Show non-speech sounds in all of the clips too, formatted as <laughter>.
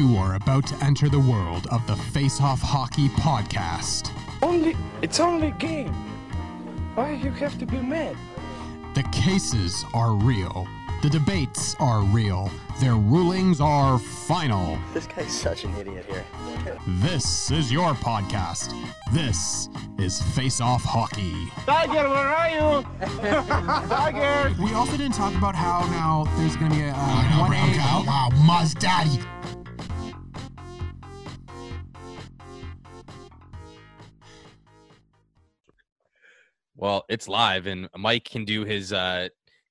You are about to enter the world of the Face Off Hockey Podcast. Only it's only a game. Why you have to be mad? The cases are real. The debates are real. Their rulings are final. This guy's such an idiot here. This is your podcast. This is Face Off Hockey. Tiger, where are you? Tiger! <laughs> We also didn't talk about how now there's going to be a uh, Oh, one no, A. bro, wow, Muzz Daddy. Well, it's live, and Mike can do his. uh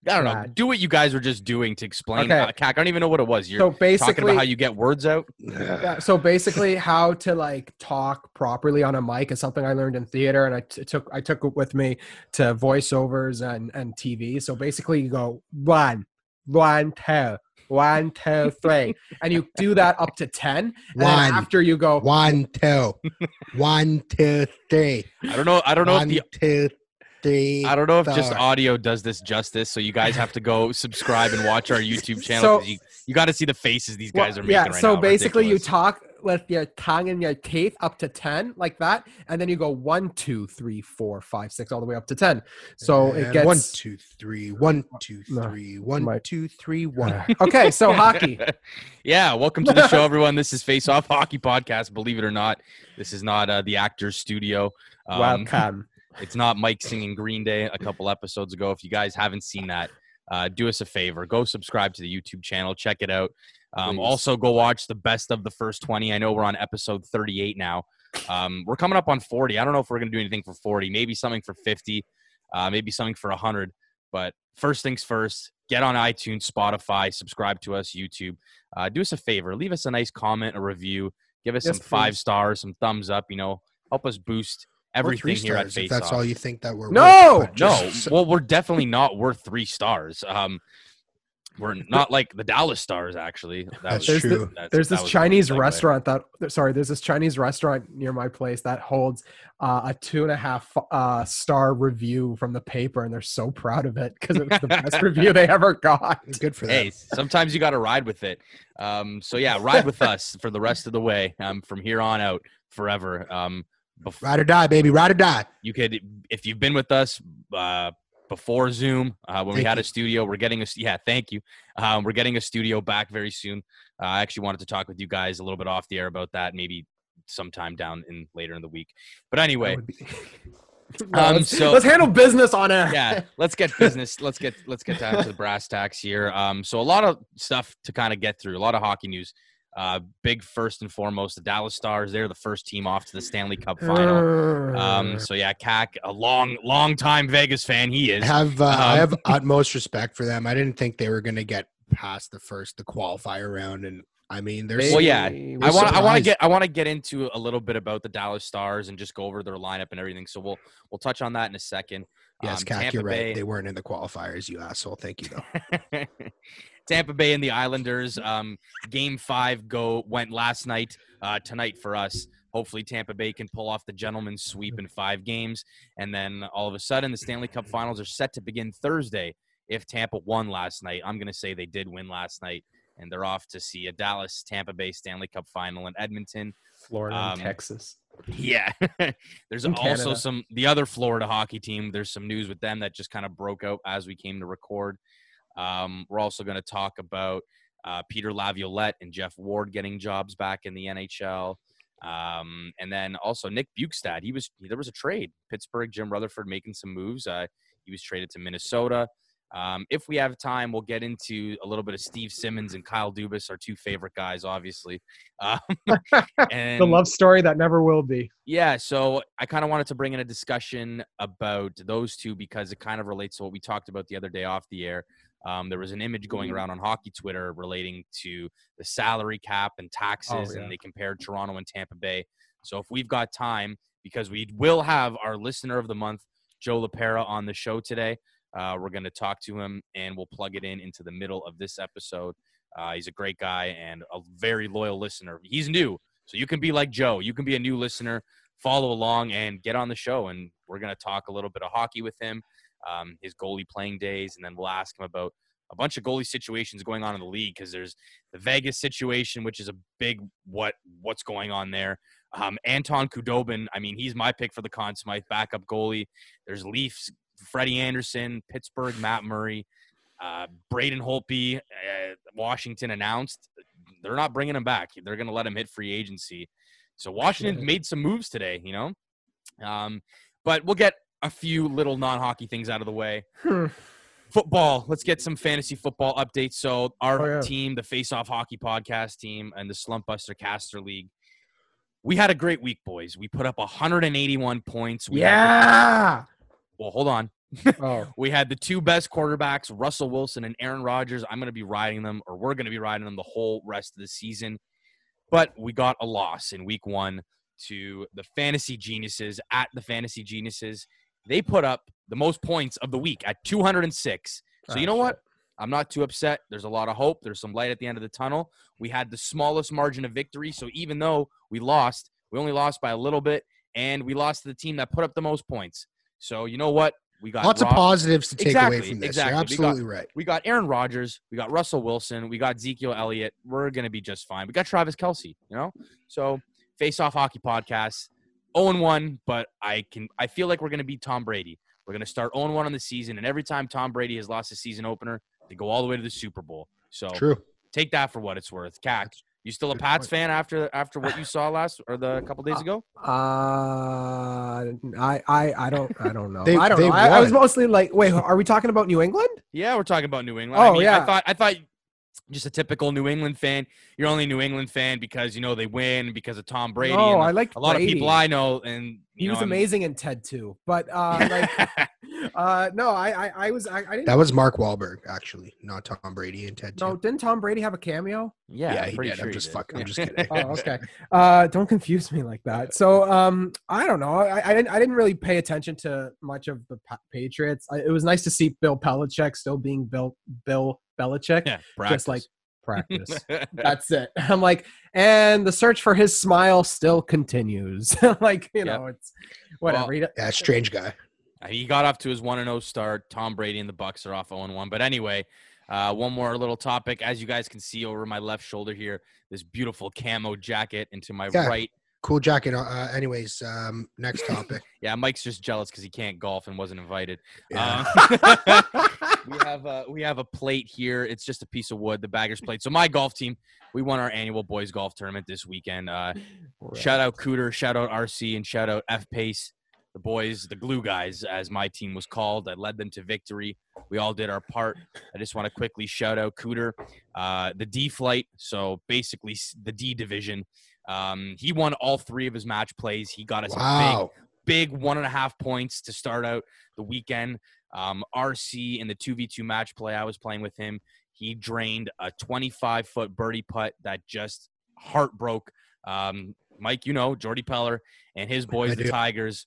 I don't know. Right. Do what you guys were just doing to explain. Okay. Uh, Cac, I don't even know what it was. You're So talking basically, about how you get words out. yeah, so basically, how to like talk properly on a mic is something I learned in theater, and I t- took I took it with me to voiceovers and and TV. So basically, you go one, one, two, one, two, three, and you do that up to ten. And then One. after you go, One, two. <laughs> One, two, three. I don't know. I don't know One, if the. two, three. I don't know if just audio does this justice. So you guys have to go <laughs> subscribe and watch our YouTube channel. So- you you got to see the faces these Well, guys are making yeah. right so now. basically, you talk with your tongue and your teeth up to ten, like that, and then you go one, two, three, four, five, six, all the way up to ten. So it gets one, two, three. One, two, No. One, my- two, three, one. <laughs> okay. So <laughs> hockey. yeah, welcome to the show, everyone. This is Face Off Hockey Podcast. Believe it or not, this is not uh, the Actors Studio. Um, Welcome. It's not Mike singing Green Day a couple episodes ago. If you guys haven't seen that, uh, do us a favor. Go subscribe to the YouTube channel. Check it out. Um, also, go watch the best of the first 20. I know we're on episode 38 now. Um, we're coming up on 40. I don't know if we're going to do anything for 40, maybe something for 50, uh, maybe something for 100. But first things first, get on iTunes, Spotify, subscribe to us, YouTube. Uh, do us a favor. Leave us a nice comment, a review. Give us Yes, some five stars, some thumbs up. You know, help us boost everything three here at stars, Face if that's Off. all you think that we're No! worth, but No, just- <laughs> well, we're definitely not worth three stars. Um, we're not like the Dallas Stars, actually. That That's there's true. The, that's- there's that this Chinese segue. restaurant that sorry, there's this Chinese restaurant near my place that holds uh, a two and a half uh, star review from the paper, and they're so proud of it because it's the best <laughs> review they ever got. good for Hey, them. sometimes you got to ride with it. Um, so yeah, ride with us for the rest of the way. Um, from here on out, forever. Um, bef- Ride or die, baby. Ride or die. you could, if you've been with us uh, before Zoom, uh, when we had you. a studio, we're getting a yeah, thank you. Um, we're getting a studio back very soon. Uh, I actually wanted to talk with you guys a little bit off the air about that, maybe sometime down in later in the week. But anyway, <laughs> <laughs> No, Um, let's, so- let's handle business on air. yeah, <laughs> let's get business. Let's get let's get down to the brass tacks here. Um, so a lot of stuff to kind of get through. A lot of hockey news. Uh, big first and foremost, the Dallas Stars. They're the first team off to the Stanley Cup final. Um, so yeah, Cac, a long, long time Vegas fan. He I is. have uh, I Um, have <laughs> utmost respect for them. I didn't think they were going to get past the first the qualifier round, and I mean, there's Well, yeah, I want. I want to get. I want to get into a little bit about the Dallas Stars and just go over their lineup and everything. So we'll we'll touch on that in a second. yes, Um, Cac, Tampa you're right. Bay- They weren't in the qualifiers, you asshole. Thank you though. <laughs> Tampa Bay and the Islanders. Um, game five go went last night. Uh, tonight for us. Hopefully Tampa Bay can pull off the gentleman's sweep in five games, and then all of a sudden the Stanley Cup Finals are set to begin Thursday. If Tampa won last night, I'm going to say they did win last night, and they're off to see a Dallas Tampa Bay Stanley Cup Final in Edmonton. Florida um, and Texas. Yeah. <laughs> There's In also Canada. some the other Florida hockey team. There's some news with them that just kind of broke out as we came to record. Um, we're also going to talk about uh, Peter Laviolette and Jeff Ward getting jobs back in the NHL. Um, and then also Nick Bjugstad. He was there was a trade. Pittsburgh, Jim Rutherford making some moves. Uh, he was traded to Minnesota. Um, if we have time, we'll get into a little bit of Steve Simmons and Kyle Dubas, our two favorite guys, obviously. <laughs> Um, <laughs> and The love story that never will be. yeah, so I kind of wanted to bring in a discussion about those two because it kind of relates to what we talked about the other day off the air. Um, there was an image going around on hockey Twitter relating to the salary cap and taxes, yeah. and they compared Toronto and Tampa Bay. So if we've got time, because we will have our listener of the month, Joe LaPera, on the show today. Uh, we're going to talk to him and we'll plug it in into the middle of this episode. Uh, he's a great guy and a very loyal listener. He's new, so you can be like Joe. You can be a new listener, follow along, and get on the show. And we're going to talk a little bit of hockey with him, um, his goalie playing days, and then we'll ask him about a bunch of goalie situations going on in the league because there's the Vegas situation, which is a big what what's going on there. Um, Anton Khudobin, I mean, he's my pick for the Conn Smythe backup goalie. There's Leafs, Freddie Andersen, Pittsburgh, Matt Murray, uh, Braden Holtby, uh, Washington announced they're not bringing him back. They're going to let him hit free agency. So Washington made some moves today, you know. Um, but we'll get a few little non-hockey things out of the way. Hmm. Football. Let's get some fantasy football updates. So our Oh, yeah. team, the Face Off Hockey Podcast team, and the Slump Buster Caster League, we had a great week, boys. We put up 181 points. We Yeah. the- well, hold on. <laughs> Oh. We had the two best quarterbacks, Russell Wilson and Aaron Rodgers. I'm going to be riding them, or we're going to be riding them the whole rest of the season. But we got a loss in week one to the Fantasy Geniuses at the Fantasy Geniuses. They put up the most points of the week at 206. So you Ah, know what? I'm not too upset. There's a lot of hope. There's some light at the end of the tunnel. We had the smallest margin of victory. So even though we lost, we only lost by a little bit, and we lost to the team that put up the most points. So you know what? We got Lots of positives to take Exactly, away from this. exactly. You're We got- absolutely right. we got Aaron Rodgers, we got Russell Wilson, we got Ezekiel Elliott. We're gonna be just fine. We got Travis Kelce, you know. So face off hockey podcast, 0 1, but I can I feel like we're gonna beat Tom Brady. We're gonna start 0 1 on the season, and every time Tom Brady has lost a season opener, they go all the way to the Super Bowl. So True. take that for what it's worth. Cac, you still a Good Pats point. fan after after what you saw last or the couple days ago? Uh, I, I, I don't, I don't know. <laughs> They- I don't know. I, I was mostly like, wait, are we talking about New England? Yeah, we're talking about New England. I Oh, yeah. I thought I thought just a typical New England fan. You're only a New England fan because you know they win because of Tom Brady. No, I like a lot of people I know, and He you was know, I'm- amazing in Ted too, but uh, like, <laughs> uh, no, I, I, I was, I, I didn't. That was Mark Wahlberg, actually, not Tom Brady and Ted. no, too. didn't Tom Brady have a cameo? yeah, Yeah, I'm he did. sure I'm just did. fuck- I'm just kidding. <laughs> Oh, okay. Uh, don't confuse me like that. So, um, I don't know. I, I didn't, I didn't really pay attention to much of the Pa- Patriots. I, it was nice to see Bill Belichick still being Bill, Bill Belichick, yeah, just like practice. practice. <laughs> That's it. <laughs> I'm like, and the search for his smile still continues. <laughs> like, you know, it's whatever. Well, Yeah, strange guy. he got off to his one and zero start. Tom Brady and the Bucs are off zero and one. But anyway, uh, one more little topic. As you guys can see over my left shoulder here, this beautiful camo jacket. Into my Yeah. right, Cool jacket. Uh, anyways, um, next topic. <laughs> yeah, Mike's just jealous because he can't golf and wasn't invited. Yeah. Um, <laughs> we have a we have a plate here. It's just a piece of wood, the baggers plate. So my golf team, we won our annual boys golf tournament this weekend. Uh, Shout out Cooter, shout out RC, and shout out F Pace, the boys, the glue guys, as my team was called. I led them to victory. We all did our part. I just want to quickly shout out Cooter, uh, the D flight. So basically, the D division. Um, he won all three of his match plays. He got us a big big one and a half points to start out the weekend. Um, RC in the 2v2 match play, I was playing with him. He drained a 25 foot birdie putt that just heart broke. Um, Mike, you know, Jordy Peller and his boys, I the do. Tigers.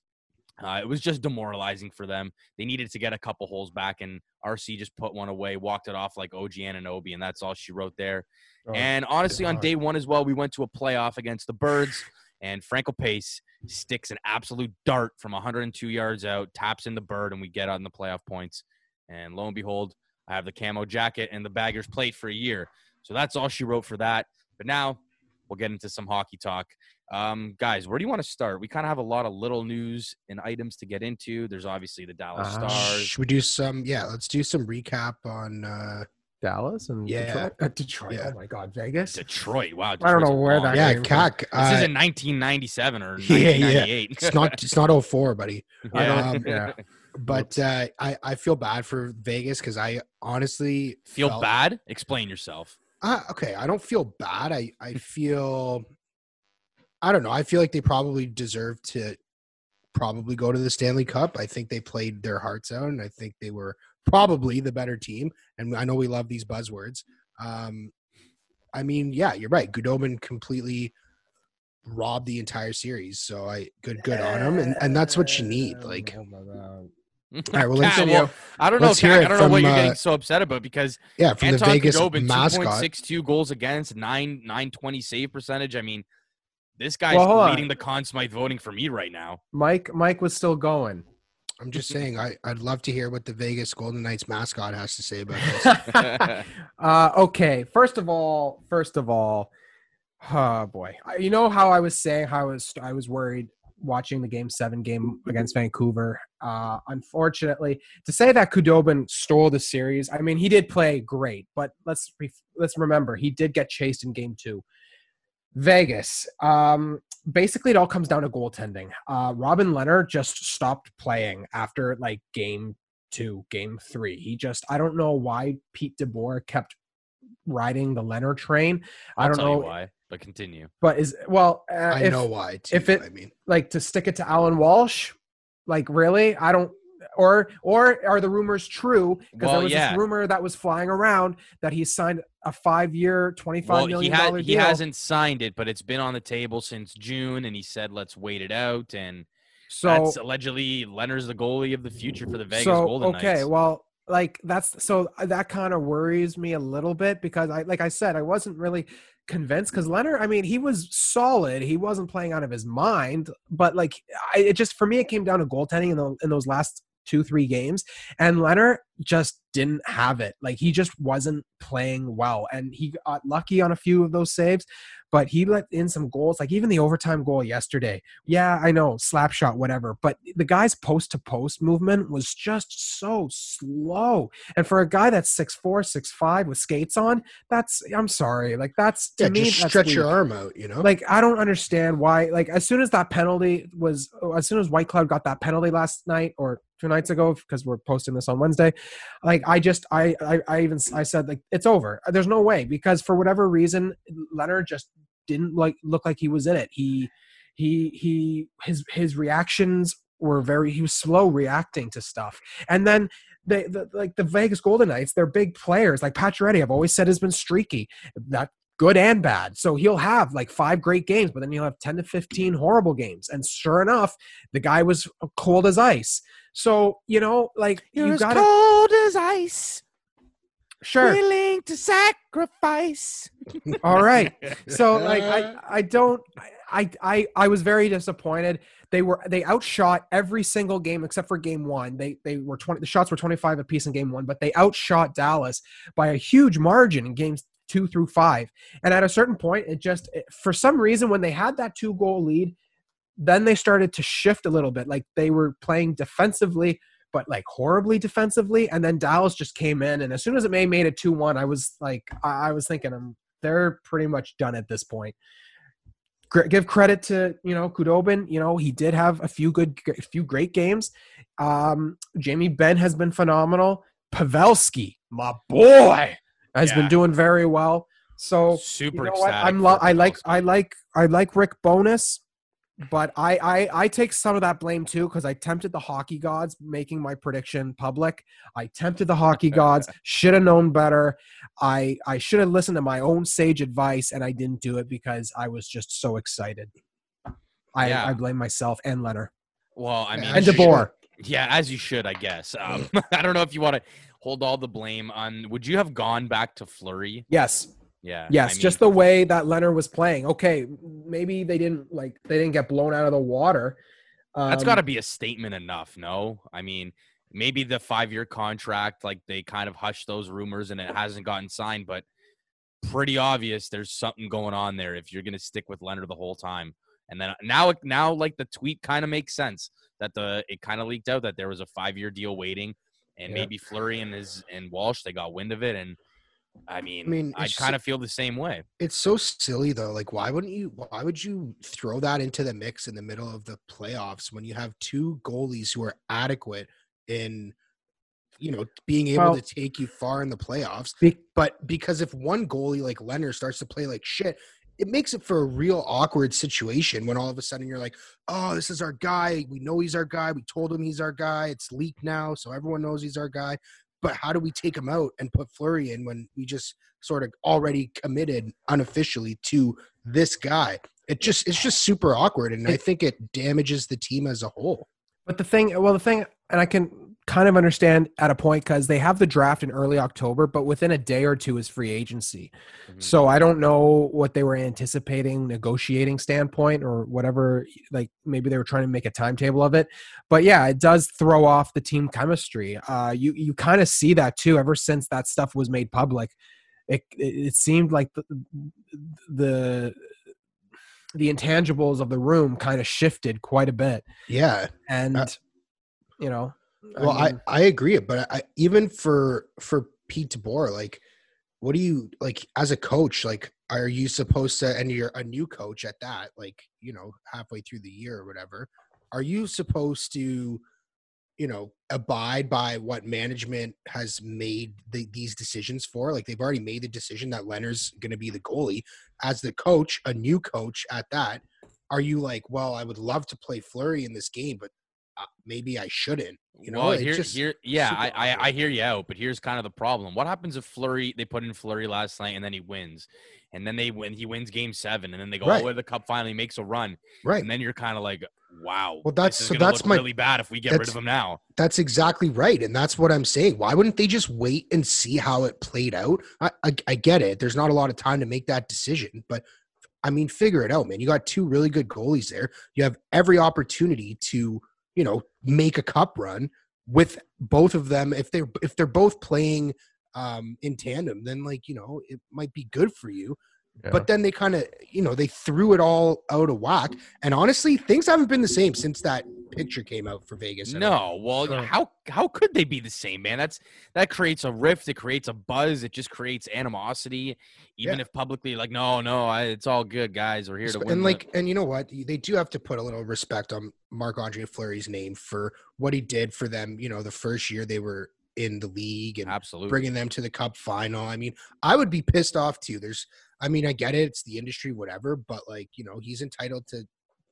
Uh, it was just demoralizing for them. They needed to get a couple holes back, and RC just put one away, walked it off like OG Anunoby, and Obi, and that's all she wrote there. Oh, and honestly, on day one as well, we went to a playoff against the Birds, and Franco Pace sticks an absolute dart from 102 yards out, taps in the bird, and we get on the playoff points. And lo and behold, I have the camo jacket and the bagger's plate for a year. So that's all she wrote for that. But now we'll get into some hockey talk. Um, guys, where do you want to start? We kind of have a lot of little news and items to get into. There's obviously the Dallas Uh, Stars. Should we do some? Yeah, let's do some recap on. Uh, Dallas and Yeah. Detroit. Uh, Detroit. Yeah. Oh my God, Vegas. Detroit. Wow. I don't know where long- that yeah, came from. CAC. This Uh, isn't 1997 or <laughs> Yeah, yeah. 1998. it's not. <laughs> It's not 04, buddy. <laughs> Yeah. don't- yeah. But uh, I I feel bad for Vegas because I honestly Feel felt- bad? Explain yourself. Uh, okay, I don't feel bad. I I feel I don't know. I feel like they probably deserve to probably go to the Stanley Cup. I think they played their hearts out and I think they were probably the better team. And I know we love these buzzwords. Um I mean, yeah, you're right. Khudobin completely robbed the entire series. So I good good on him and, and that's what you need. Like <laughs> all right, well, let's, Cat, well, I don't know. let's hear Cat, it I don't know what you're uh, getting so upset about because yeah, from Anton the Vegas Khudobin, mascot. 2.62 goals against, 9 920 save percentage. I mean, this guy's Well, hold on. leading the Conn Smythe voting for me right now. Mike, Mike was still going. I'm just saying. I I'd love to hear what the Vegas Golden Knights mascot has to say about this. <laughs> uh, okay, first of all, first of all, oh boy, I- you know how I was saying how I was I was worried watching the game seven game against Vancouver. Uh, unfortunately, to say that Khudobin stole the series, I mean he did play great, but let's re- let's remember he did get chased in game two. Vegas. Um, basically, it all comes down to goaltending. Uh, Robin Lehner just stopped playing after like game two, game three. He just, I don't know why Pete DeBoer kept riding the Lehner train. I I'll don't tell know, you why, but continue. but is well, uh, I if, know why. Too, if it- I mean, like to stick it to Allan Walsh, like really, I don't. Or or are the rumors true? Because Well, there was yeah. this rumor that was flying around that he signed a five-year, twenty-five Well, million he, dollar had, he hasn't signed it, but it's been on the table since June, and he said, "Let's wait it out." And so that's allegedly Lehner's the goalie of the future for the Vegas so, Golden okay, Knights. well, like that's so uh, that kind of worries me a little bit because I, like I said, I wasn't really convinced because Lehner. I mean, he was solid. He wasn't playing out of his mind, but like I, it just for me, it came down to goaltending in, the, in those last two three games, and Lehner just didn't have it. Like he just wasn't playing well, and he got lucky on a few of those saves. But he let in some goals, like even the overtime goal yesterday. Yeah, I know, slap shot, whatever. But the guy's post to post movement was just so slow. And for a guy that's six four, six five with skates on, that's I'm sorry. Like that's to yeah, me, just that's stretch your arm out. You know, Like I don't understand why. Like as soon as that penalty was, as soon as Whitecloud got that penalty last night or two nights ago, because we're posting this on Wednesday, like I just, I, I, I even, I said like it's over. There's no way because for whatever reason, Lehner just didn't like look like he was in it. He, he, he, his, his reactions were very. He was slow reacting to stuff, and then. They, the, like the Vegas Golden Knights, they're big players. Like Pacioretty, I've always said has been streaky. That good and bad. So he'll have like five great games, but then he'll have 10 to 15 horrible games. And sure enough, the guy was cold as ice. So, you know, like you got cold as ice, sure. willing to sacrifice. <laughs> All right. So <laughs> like I I don't I I I was very disappointed. They were they outshot every single game except for game 1. They they were 20 the shots were 25 apiece in game 1, but they outshot Dallas by a huge margin in games 2 through 5. And at a certain point it just for some reason when they had that two goal lead, then they started to shift a little bit. Like they were playing defensively but like horribly defensively and then Dallas just came in and as soon as it made made it 2-1, I was like I, was thinking um they're pretty much done at this point. Give credit to you know Khudobin. You know he did have a few good, a few great games. Um, Jamie Benn has been phenomenal. Pavelski, my boy, has Yeah. been doing very well. So Super you know what? I'm lo- I like I like I like Rick Bowness, but I I, I take some of that blame too because I tempted the hockey gods making my prediction public. I tempted the hockey <laughs> gods. Should have known better. I I should have listened to my own sage advice and I didn't do it because I was just so excited. I Yeah. I blame myself and Lehner Well, I mean, and as you DeBoer. Yeah, as you should, I guess. Um, <laughs> I don't know if you want to hold all the blame on. Would you have gone back to Fleury? Yes, Yeah. yes, I just the way that Lehner was playing. Okay, maybe they didn't like they didn't get blown out of the water. That's um, got to be a statement enough. No, I mean, maybe the five-year contract, like they kind of hushed those rumors and it hasn't gotten signed, but pretty obvious there's something going on there if you're going to stick with Lehner the whole time. And then now, now, like the tweet kind of makes sense that the it kind of leaked out that there was a five-year deal waiting, and Yeah. maybe Fleury and his and Walsh they got wind of it, and I mean, I, mean, I kind of feel the same way. it's so silly though. Like, why wouldn't you? Why would you throw that into the mix in the middle of the playoffs when you have two goalies who are adequate in, you know, being able Well- to take you far in the playoffs? Be- But because if one goalie like Lehner starts to play like shit, it makes it for a real awkward situation when all of a sudden you're like, oh, this is our guy. We know he's our guy. We told him he's our guy. It's leaked now, so everyone knows he's our guy. But how do we take him out and put Fleury in when we just sort of already committed unofficially to this guy? It just it's just super awkward, and I think it damages the team as a whole. But the thing, well, the thing, and I can kind of understand at a point because they have the draft in early October, but within a day or two is free agency. Mhm. So I don't know what they were anticipating negotiating standpoint or whatever. Like maybe they were trying to make a timetable of it. But yeah, it does throw off the team chemistry. Uh, you you kind of see that too. Ever since that stuff was made public, it it, it seemed like the, the the intangibles of the room kind of shifted quite a bit, Yeah. and Uh, you know. Well, I, mean, I agree, but I even for for Pete DeBoer, like, what do you like as a coach? Like, are you supposed to? And you're a new coach at that, like, you know, halfway through the year or whatever. Are you supposed to, you know, abide by what management has made the, these decisions for? Like, they've already made the decision that Lehner's going to be the goalie. As the coach, a new coach at that, are you like, well, I would love to play Fleury in this game, but Uh, maybe I shouldn't? You know, well, here, just here, yeah, I, I, I hear you out, but here's kind of the problem. What happens if Fleury? They put in Fleury last night, and then he wins, and then they win. He wins Game Seven, and then they go all Right. the way to the Cup final. He makes a run, right. and then you're kind of like, wow. Well, that's- so that's my- really bad if we get rid of him now. That's exactly right, and that's what I'm saying. Why wouldn't they just wait and see how it played out? I, I, I get it. There's not a lot of time to make that decision, but I mean, figure it out, man. You got two really good goalies there. You have every opportunity to, you know, make a cup run with both of them. If they're if they're both playing um, in tandem, then like you know, it might be good for you. But then they kind of, you know, they threw it all out of whack. And honestly, things haven't been the same since that picture came out for Vegas. No, well, Sure. how how could they be the same, man? That's that creates a rift. It creates a buzz. It just creates animosity. Even Yeah. if publicly, like, no, no, I, it's all good, guys. We're here to Respe- win. and the-" like and you know what they do have to put a little respect on marc andre fleury's name for what he did for them you know the first year they were in the league and absolutely, bringing them to the cup final i mean i would be pissed off too there's i mean i get it it's the industry whatever but like you know he's entitled to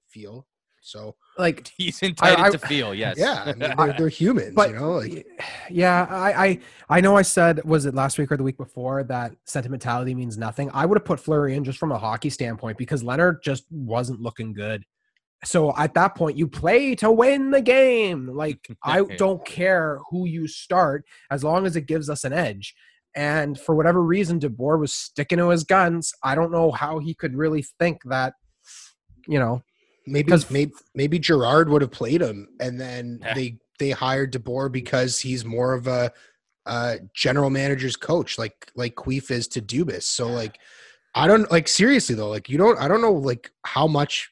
feel so like <laughs> he's entitled I- to feel. Yes. yeah i mean they're, they're <laughs> humans but you know like yeah I, I i know i said was it last week or the week before that sentimentality means nothing i would have put fleury in just from a hockey standpoint because lehner just wasn't looking good so at that point you play to win the game like <laughs> i don't care who you start as long as it gives us an edge and for whatever reason DeBoer was sticking to his guns i don't know how he could really think that you know maybe 'Cause- maybe maybe Gerard would have played him, and then Yeah. they they hired DeBoer because he's more of a uh, general manager's coach, like like Queef is to Dubas. So like, I don't like seriously though. Like you don't, I don't know like how much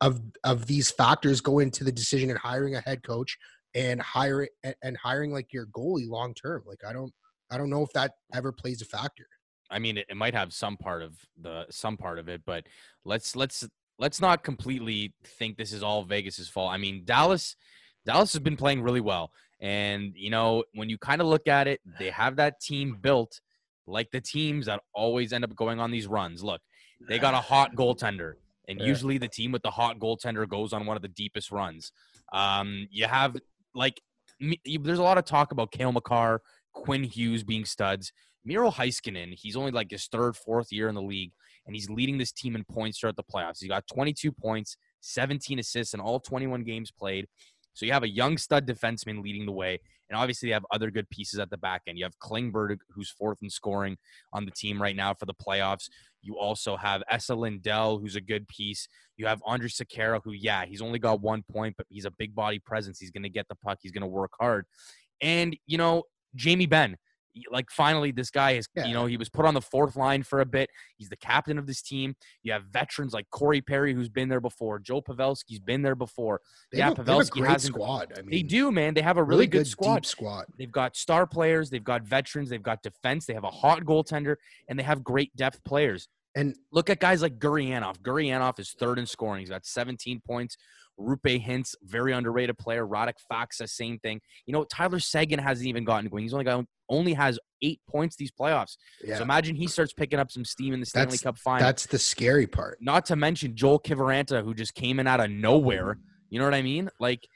of of these factors go into the decision in hiring a head coach and hiring and, and hiring like your goalie long term. Like I don't. I don't know if that ever plays a factor. I mean, it, it might have some part of the some part of it, but let's let's let's not completely think this is all Vegas's fault. I mean, Dallas Dallas has been playing really well, and you know when you kind of look at it, they have that team built like the teams that always end up going on these runs. Look, they got a <sighs> hot goaltender, and Yeah. usually the team with the hot goaltender goes on one of the deepest runs. Um, you have like me- you- there's a lot of talk about Cale Makar, Quinn Hughes being studs. Miro Heiskanen, he's only like his third, fourth year in the league, and he's leading this team in points throughout the playoffs. He's got 22 points, 17 assists in all 21 games played. So you have a young stud defenseman leading the way, and obviously you have other good pieces at the back end. You have Klingberg, who's fourth in scoring on the team right now for the playoffs. You also have Esa Lindell, who's a good piece. You have Andre Sekera, who, yeah, he's only got one point, but he's a big body presence. He's going to get the puck. He's going to work hard. And, you know, Jamie Benn. like finally this guy is, Yeah. you know, he was put on the fourth line for a bit. He's the captain of this team. You have veterans like Corey Perry, who's been there before. Joe Pavelski's been there before. They Yeah, have, a- they have a Pavelski great hasn't- squad. I mean, They do, man. They have a really, good, squad. deep squad. They've got star players, they've got veterans, they've got defense, they have a hot goaltender, and they have great depth players. And Look at guys like Gurianov. Gurianov is third in scoring. He's got 17 points. Roope Hintz, very underrated player. Radek Faksa, same thing. You know, Tyler Seguin hasn't even gotten going. He's only got only has eight points these playoffs. yeah, So imagine he starts picking up some steam in the Stanley That's- Cup final. that's the scary part. Not to mention Joel Kiviranta, who just came in out of nowhere. You know what I mean? Like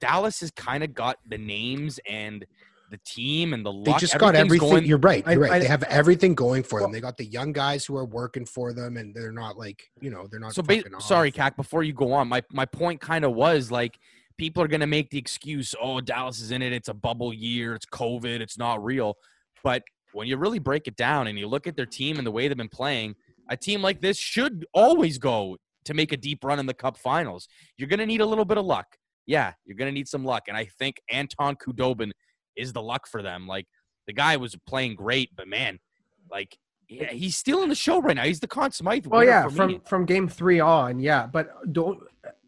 Dallas has kind of got the names and the team and the They just got everything. going- you're right. You're right. I- they have everything going for them. They got the young guys who are working for them, and they're not like you know they're not. so ba- off. sorry, Cac. Before you go on, my my point kind of was like people are going to make the excuse, oh, Dallas is in it. It's a bubble year. It's COVID. It's not real. But when you really break it down and you look at their team and the way they've been playing, a team like this should always go to make a deep run in the cup finals. You're going to need a little bit of luck. Yeah, you're going to need some luck. And I think Anton Khudobin is the luck for them. Like the guy was playing great, but man, like yeah, he's still in the show right now. He's the Conn Smythe. Well, yeah, for from me. from game three on, yeah. But don't.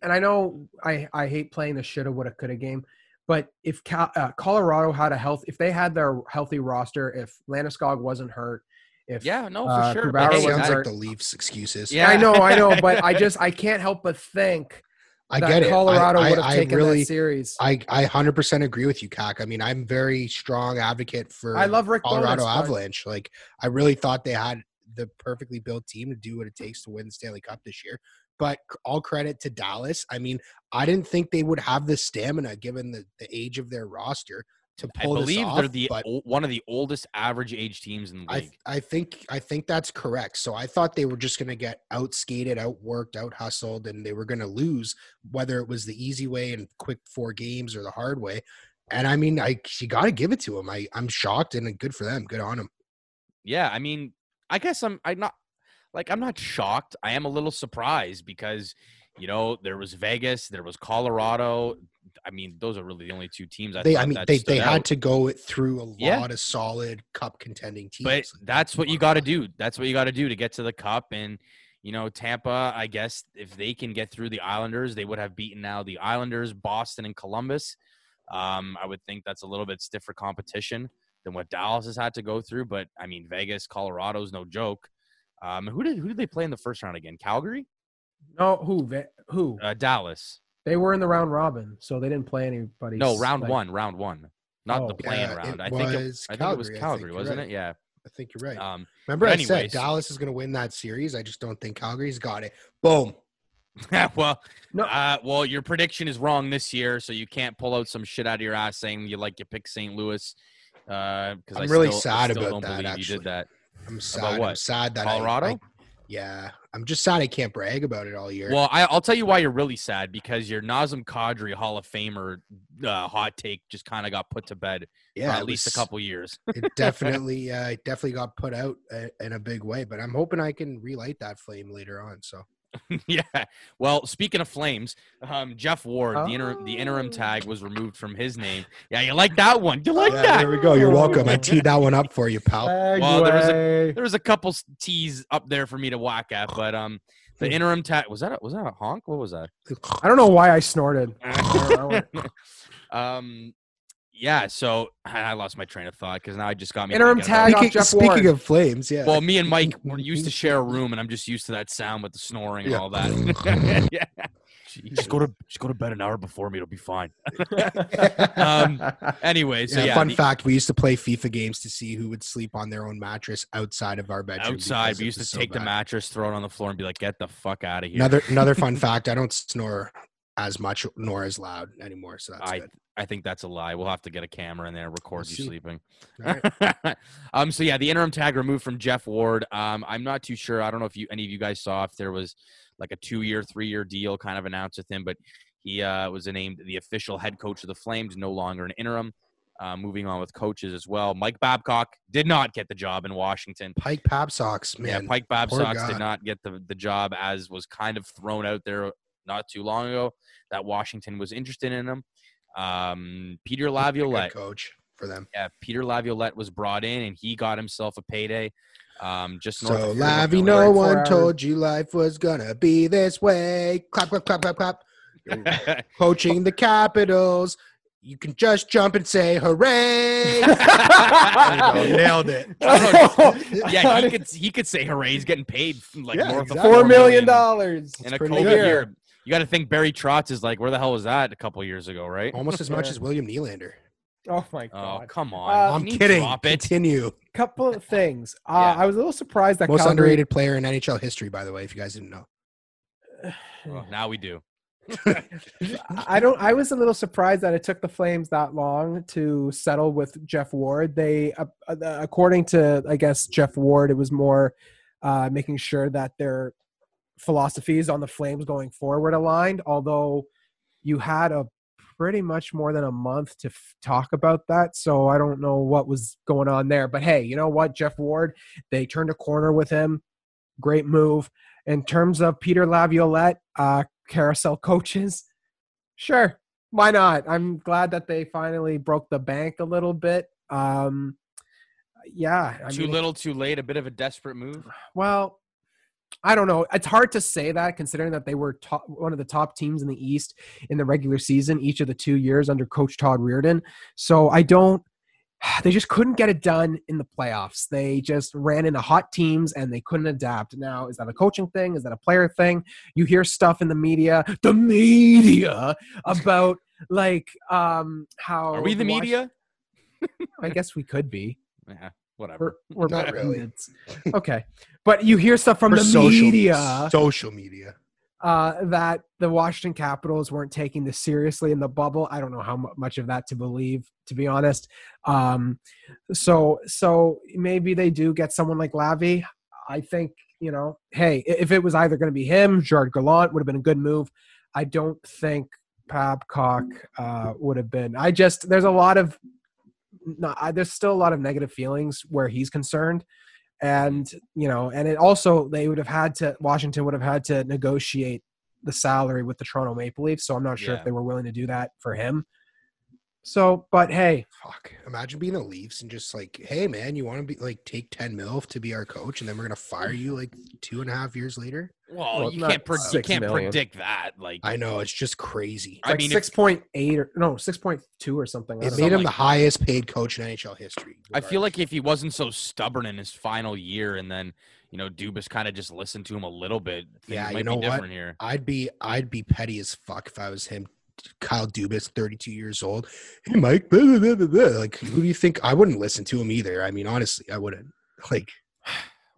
And I know I I hate playing the shoulda woulda coulda game, but if Cal, uh, Colorado had a health, if they had their healthy roster, if Landeskog wasn't hurt, if yeah, no, for uh, sure. Grubauer hey, Sounds that- like the Leafs excuses. Yeah. I know, I know, but I <laughs> just I can't help but think I get it. Colorado I, would have I taken really, that series. I, I 100% agree with you, Kak. I mean, I'm very strong advocate for I love Rick Colorado but- Avalanche. Like, I really thought they had the perfectly built team to do what it takes to win the Stanley Cup this year. But all credit to Dallas. I mean, I didn't think they would have the stamina given the, the age of their roster to I pull this believe off. they're the one of the oldest average age teams in the I, league. I think I think that's correct. So I thought they were just going to get outskated, outworked, out hustled, and they were going to lose, whether it was the easy way and quick four games or the hard way. And I mean, I you got to give it to them. I I'm shocked and uh, good for them. Good on them. yeah, I mean, I guess I'm I'm not like I'm not shocked. I am a little surprised because you know there was Vegas, there was Colorado. I mean, those are really the only two teams. I They I mean they they had out. to go it through a Yeah. lot of solid cup contending teams. But that's what you got to do. That's what you got to do to get to the cup. And you know, Tampa. I guess if they can get through the Islanders, they would have beaten now the Islanders, Boston, and Columbus. Um, I would think that's a little bit stiffer competition than what Dallas has had to go through. But I mean, Vegas, Colorado's no joke. Um, who did who did they play in the first round again? Calgary, no, who who uh, Dallas. they were in the round robin, so they didn't play anybody. No, round like- one, round one, not the Oh. playing Yeah, round. I think it, was I think it was Calgary, I think Calgary, you're wasn't right. it? Yeah. I think you're right. Um, Remember, but I said Dallas is going to win that series. I just don't think Calgary's got it. Boom. <laughs> well, No. uh, well, your prediction is wrong this year, so you can't pull out some shit out of your ass saying you like you pick St. Louis. Uh because I'm I really still, sad I still about don't that, believe you did that. I'm sad. I'm what? sad that I- Colorado? I, yeah, I'm just sad I can't brag about it all year. Well, I, I'll tell you why you're really sad because your Nazem Kadri Hall of Famer uh, hot take just kind of got put to bed yeah, for at least a couple years. <laughs> it definitely, uh, it definitely got put out uh, in a big way. But I'm hoping I can relight that flame later on. So <laughs> yeah. Well, speaking of flames, um, Jeff Ward, the interim the interim Oh. tag was removed from his name. Yeah, you like that one? You like Yeah, that? there we go. You're welcome. I teed that one up for you, pal. Well, there was a- There was a couple tees up there for me to whack at, but um, the interim tag was that a, was that a honk? What was that? I don't know why I snorted. <laughs> I don't know. <laughs> um, yeah. So I lost my train of thought because now I just got me Interim tag off Speaking, Jeff speaking Ward. of flames, yeah. Well, me and <laughs> Mike were used to share a room, and I'm just used to that sound with the snoring and Yeah. all that. <laughs> <laughs> yeah. Just go to just go to bed an hour before me. It'll be fine. Um, Anyway, so yeah, yeah, fun the- fact: we used to play FIFA games to see who would sleep on their own mattress outside of our bedroom. outside, we used to so take the mattress, throw it on the floor, and be like, "Get the fuck out of here." Another another fun fact: I don't snore as much nor as loud anymore. So that's I good. I think that's a lie. We'll have to get a camera in there, record you sleeping. Right. <laughs> um. So yeah, the interim tag removed from Jeff Ward. Um. I'm not too sure. I don't know if you any of you guys saw if there was like a two year, three year deal kind of announced with him, but he uh, was named the official head coach of the Flames, no longer an interim. Uh, moving on with coaches as well. Mike Babcock did not get the job in Washington. Pike Pap socks, man. yeah, Pike Babcock did not get the, the job as was kind of thrown out there not too long ago that Washington was interested in him. Um, Peter Good Laviolette, coach for them. yeah, Peter Laviolette was brought in and he got himself a payday. Um, just north So, of Lavi, no one hours. told you life was gonna be this way. Clap, clap, clap, clap, clap. <laughs> Coaching the Capitals. You can just jump and say hooray. <laughs> There you go. <laughs> Nailed it. yeah, he could he could say hooray. He's getting paid like Yeah, north exactly. of Four million dollars. in a COVID good. year. You got to think Barry Trotz is like, where the hell was that a couple years ago, right? Almost as much Yeah. as William Nylander. Oh my god! Oh, god. come Uh, on. I'm kidding. Drop it. Continue. Couple of <laughs> things. Uh, Yeah. I was a little surprised that Most Calgary, underrated player in NHL history, by the way, if you guys didn't know. Well, now we do. <laughs> I don't. I was a little surprised that it took the Flames that long to settle with Jeff Ward. They, uh, uh, according to I guess Jeff Ward, it was more uh, making sure that their philosophies on the Flames going forward aligned. Although you had a pretty much more than a month to f- talk about that. So I don't know what was going on there. But hey, you know what? Jeff Ward, they turned a corner with him. Great move. In terms of Peter Laviolette, uh, carousel coaches, sure, why not? I'm glad that they finally broke the bank a little bit. Um, yeah, I too mean, little, too late. A bit of a desperate move. well, I don't know. It's hard to say that considering that they were top, one of the top teams in the East in the regular season each of the two years under Coach Todd Reirden. So I don't. <sighs> They just couldn't get it done in the playoffs. They just ran into hot teams and they couldn't adapt. Now, is that a coaching thing? Is that a player thing? You hear stuff in the media, the media, about like um how Are we the Wash- media? I guess we could be. <laughs> Yeah, whatever. We're, <laughs> we're Not really. pundits. okay, but you hear stuff from For the social media social media. uh, that the Washington Capitals weren't taking this seriously in the bubble. I don't know how mu- much of that to believe, to be honest. Um, so, so maybe they do get someone like Lavi. I think you know, hey, if it was either going to be him, Gerard Gallant would have been a good move. I don't think Babcock uh, would have been. I just there's a lot of no, I, there's still a lot of negative feelings where he's concerned. And you know and it also they would have had to washington would have had to negotiate the salary with the toronto maple leafs. So i'm not sure Yeah. if they were willing to do that for him so but hey Fuck. Imagine being the Leafs and just like, hey man, you want to be like take 10 mil to be our coach and then we're gonna fire you like two and a half years later? Well, Well, you can't pre- you six can't million. predict that. Like, I know, it's just crazy. I like mean, 6.8 or no 6.2 or something I It made know. him the highest paid coach in NHL history. I feel like if he wasn't so stubborn in his final year, and then you know Dubas kind of just listened to him a little bit, things Yeah, you know be what? here. I'd be I'd be petty as fuck if I was him. Kyle Dubas, 32 years old. Hey Mike, blah, blah, blah, blah, blah. like who do you think I wouldn't listen to him either? I mean, honestly, I wouldn't. Like <sighs>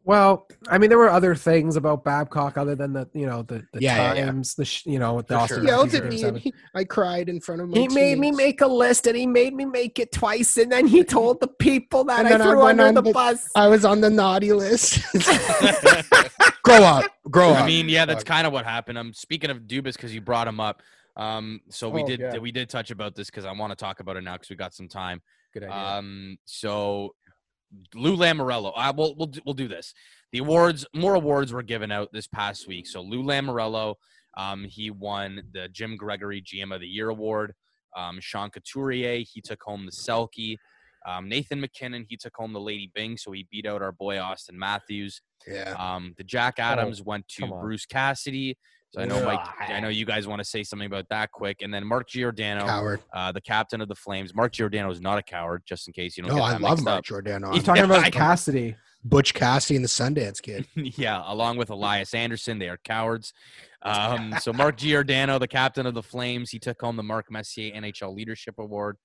well i mean there were other things about babcock other than the you know the, the Yeah, yeah, yeah. times the sh- you know with the For Auston sure. Matthews yelled at me and he, I cried in front of my He made me make a list and he made me make it twice and then he <laughs> told the people that I then I threw under on the, the- bus. I was on the naughty list. <laughs> <laughs> grow up, grow up. I mean, yeah, that's kind of what happened. I'm speaking of Dubas because you brought him up. Um, so we Oh, did yeah. we did touch about this because I want to talk about it now because we got some time. Good idea. Um, so Lou Lamorello. Uh, we'll we'll do, we'll do this. The awards, more awards were given out this past week. So Lou Lamorello, um, he won the Jim Gregory GM of the Year award. Um, Sean Couturier, he took home the Selke. Um, Nathan MacKinnon, he took home the Lady Byng, so he beat out our boy Auston Matthews. yeah. Um, the Jack Adams went to Oh, come on. Bruce Cassidy. So I know Mike, I know you guys want to say something about that quick. And then Mark Giordano, Coward. uh, the captain of the Flames. Mark Giordano is not a coward, just in case you don't No, get I that love mixed Mark up. Giordano. He's I'm talking <laughs> about. Cassidy. Butch Cassidy and the Sundance Kid. <laughs> yeah, along with Elias Anderson, they are cowards. Um, so Mark Giordano, the captain of the Flames, he took home the Mark Messier NHL Leadership Award.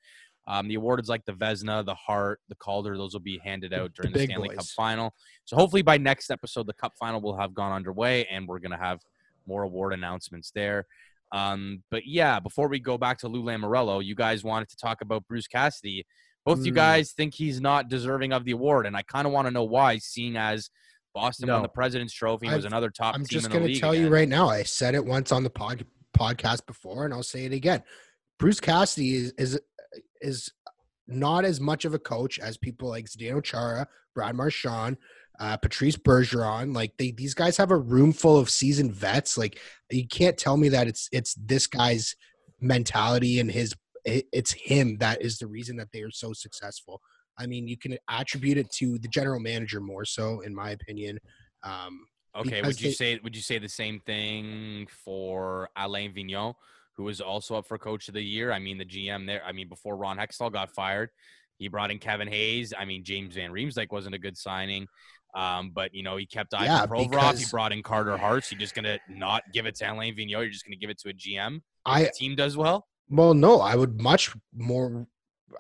Um, the awards like the Vezina, the Hart, the Calder, those will be handed out during the, big Stanley Cup final. So hopefully by next episode, the Cup final will have gone underway, and we're gonna have more award announcements there. Um, but yeah, before we go back to Lou Lamorello, you guys wanted to talk about Bruce Cassidy. Both you Mm. guys think he's not deserving of the award, and I kind of want to know why, seeing as Boston won the President's Trophy and was I've- another top I'm team just in going the to tell you right now. I said it once on the pod, podcast before, and I'll say it again. Bruce Cassidy is is is not as much of a coach as people like Zdeno Chara, Brad Marchand, uh, Patrice Bergeron. Like they, these guys have a room full of seasoned vets. Like you can't tell me that it's it's this guy's mentality and his it's him that is the reason that they are so successful. I mean, you can attribute it to the general manager more so, in my opinion. Um, Okay, would you they- say would you say the same thing for Alain Vigneault, who was also up for Coach of the Year? I mean, the GM there. I mean, before Ron Hextall got fired, he brought in Kevin Hayes. I mean, James Van Riemsdyk wasn't a good signing, um, but you know he kept Ivan Yeah, Provorov. He brought in Carter Hart. You're just gonna not give it to Alain Vigneault. You're just gonna give it to a GM. I the team does well. Well, no, I would much more.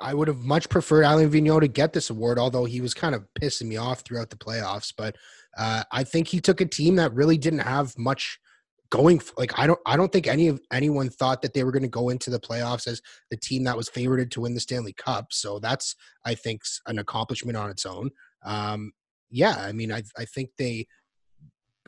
I would have much preferred Alain Vigneault to get this award, although he was kind of pissing me off throughout the playoffs. But uh, I think he took a team that really didn't have much going. Like I don't, I don't think any of anyone thought that they were going to go into the playoffs as the team that was favored to win the Stanley Cup. So that's, I think, an accomplishment on its own. Um, yeah, I mean, I, I think they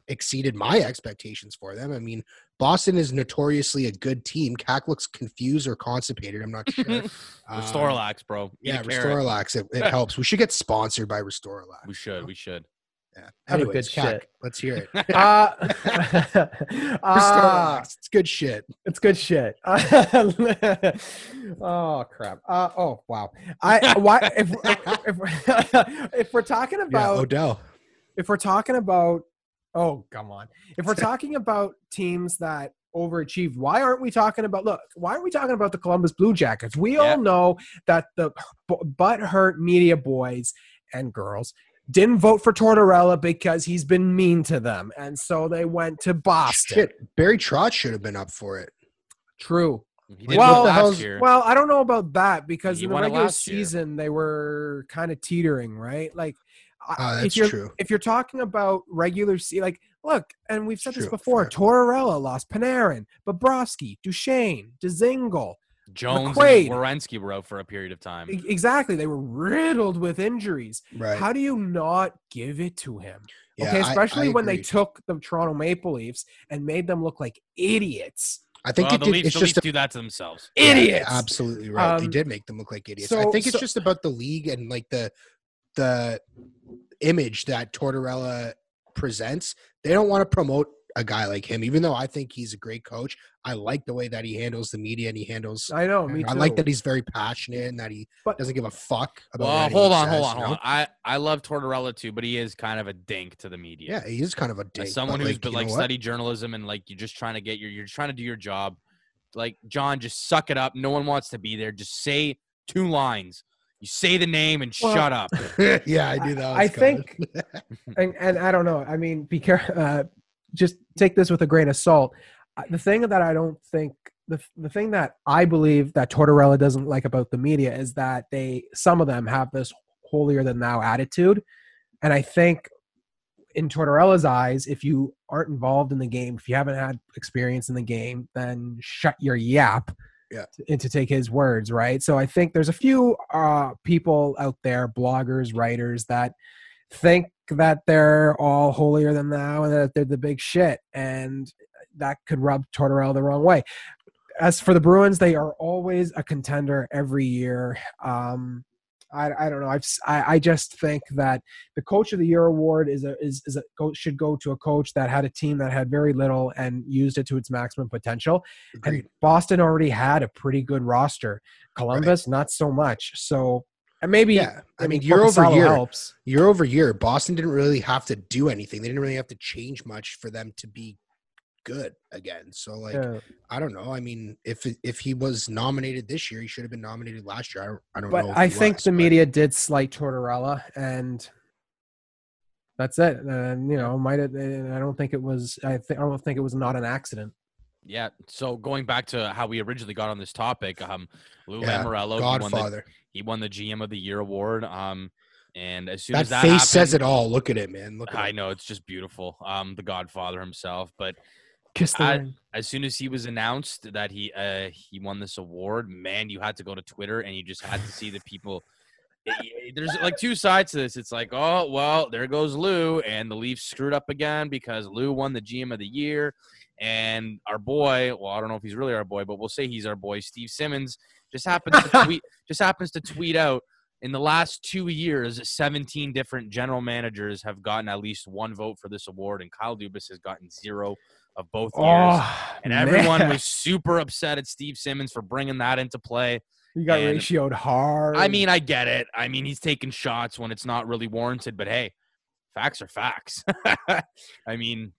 exceeded my expectations for them. I mean, Boston is notoriously a good team. Cac looks confused or constipated. I'm not <laughs> sure. Um, RestoraLAX, bro. Eat Yeah, a carrot. It, it <laughs> helps. We should get sponsored by RestoraLAX. We should. We should. Yeah. Have a Anyways, good shit. let's hear it. <laughs> Uh, <laughs> uh, It's good shit. it's good shit. <laughs> oh crap. Uh, oh wow. I why if if, we're- if we're talking Yeah, about Odell. if we're talking about oh come on if we're talking about teams that overachieved why aren't we talking about look why aren't we talking about the columbus blue jackets we Yeah. all know that the butt hurt media boys and girls didn't vote for tortorella because he's been mean to them and so they went to boston Shit, Barry Trotz should have been up for it. true Well- well, What the last hell's- year. well i don't know about that because He in the regular last year. season they were kind of teetering right like I- Uh, if that's you're true. if you're talking about regular se like look and we've said this True, before fair. tortorella lost panarin bobrovsky duchene dzingel Jones McQuaid. and Werenski were out for a period of time. Exactly they were riddled with injuries Right. how do you not give it to him Yeah, okay especially I when they took the toronto maple leafs and made them look like idiots I think well, it the did, Leafs, it's the just Leafs a, do that to themselves. Yeah, idiots absolutely right. they Um, did make them look like idiots. so- I think it's so- just about the league and like the the image that Tortorella presents. They don't want to promote a guy like him, even though I think he's a great coach. I like the way that he handles the media and he handles. i know me too I like that he's very passionate and that he But- doesn't give a fuck about. Well, hold on, says, hold on, you hold know? on. I I love Tortorella too, but he is kind of a dink to the media. Yeah, he is kind of a dick. As someone who's like, been like studied journalism and like you're just trying to get your you're trying to do your job. Like John, just suck it up. No one wants to be there. Just say two lines. You say the name and Well, shut up. <laughs> yeah, I do that. I think, and, and I don't know. I mean, be careful. Uh, just take this with a grain of salt. The thing that I don't think the the thing that I believe that Tortorella doesn't like about the media is that they some of them have this holier than thou attitude, and I think in Tortorella's eyes, if you aren't involved in the game, if you haven't had experience in the game, then shut your yap. Yeah. And to take his words, right? So I think there's a few uh, people out there, bloggers, writers, that think that they're all holier than thou and that they're the big shit, and that could rub Tortorella the wrong way. As for the Bruins, they are always a contender every year. Um, I, I don't know. I've I, I just think that the Coach of the Year award is a is, is a go, should go to a coach that had a team that had very little and used it to its maximum potential. Agreed. And Boston already had a pretty good roster. Columbus, not so much. So and maybe Yeah, I mean, year over year, helps. year over year, Boston didn't really have to do anything. They didn't really have to change much for them to be good again. So like, Yeah. I don't know. I mean, if if he was nominated this year, he should have been nominated last year. I don't, I don't but know. I think was, the but- media did slight Tortorella, and that's it. And you know, might have, I don't think it was. I think I don't think it was not an accident. Yeah. So going back to how we originally got on this topic, um, Lou Yeah, Lamoriello, he won, the, Godfather. he won the GM of the Year award. Um, and as soon That, as that face says it all. Look at it, man. Look at I it. know it's just beautiful. Um, the Godfather himself, but Kiss the I- as soon as he was announced that he uh he won this award, man, you had to go to Twitter and you just had to see the people. There's like two sides to this. It's like, oh well, there goes Lou, and the Leafs screwed up again because Lou won the GM of the year, and our boy, well, I don't know if he's really our boy, but we'll say he's our boy, Steve Simmons, just happens to <laughs> tweet just happens to tweet out. In the last two years, 17 different general managers have gotten at least one vote for this award, and Kyle Dubas has gotten zero of both oh, years. Oh, And everyone man. was super upset at Steve Simmons for bringing that into play. you got and- ratioed hard. I mean, I get it. I mean, he's taking shots when it's not really warranted, but hey, facts are facts. <laughs> I mean,